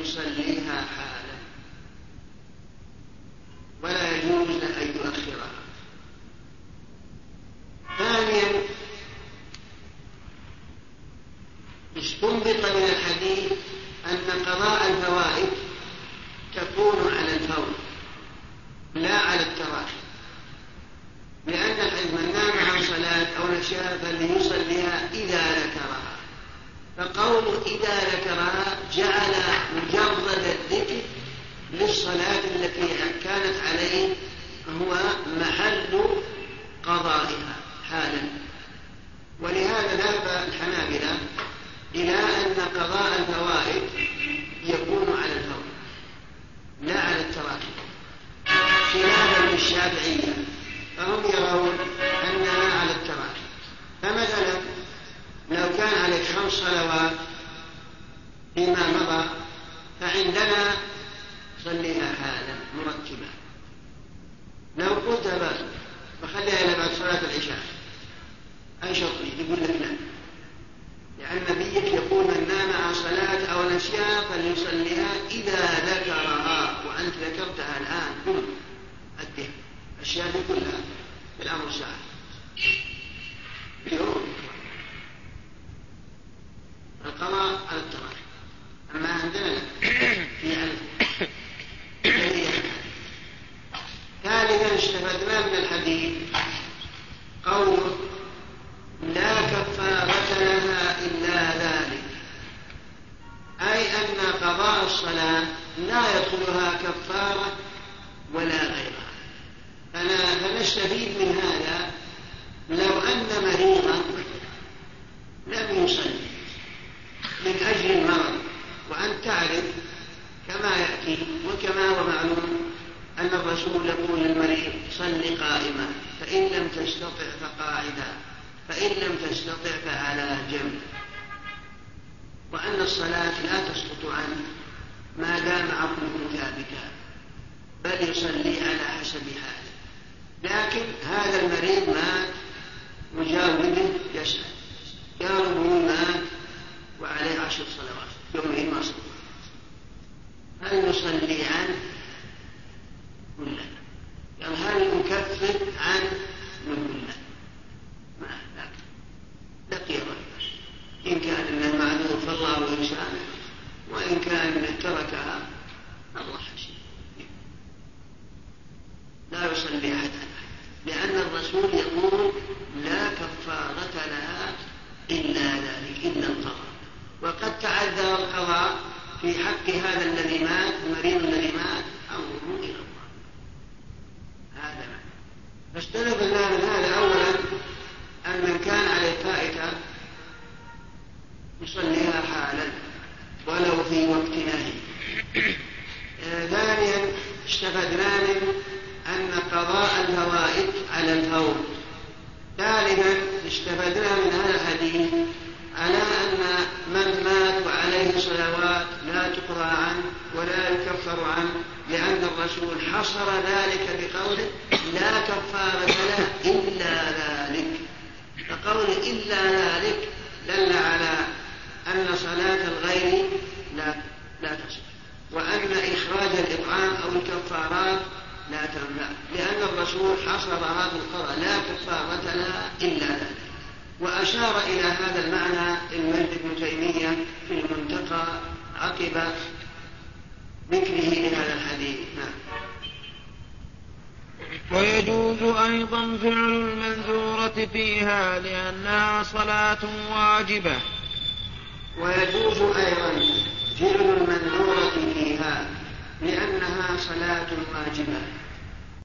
Speaker 2: يصليها حالا. ولا يجوز أن يؤخرها. ثانيا استنبط من الحديث أن قضاء الفوائد تكون على الفور لا على التراخي. لأن من نام عن صلاة أو نسيها فليصليها إذا ذكرها فقوله إذا ذكرها جعل مجرد الذكر للصلاة التي كانت عليه هو محل قضائها حالا. ولهذا ذهب الحنابلة إلى أن قضاء الفوائد يكون على الفور لا على التراخي خلافا للشافعية فهم يرون أنها على التراخي فمثلا لو كان عليك خمس صلوات فيما مضى فعندنا صليها حالا مرتبة لو قلت بس بخليها إلى بعد صلاة العشاء. أنشط يقول لك لا. لأن نبيك يقول من نام عن صلاة أو نسيها فليصليها إذا ذكرها وأنت ذكرتها الآن. قم أدها الأشياء دي كلها. بالأمر ساعة. يوم القضاء على التراخي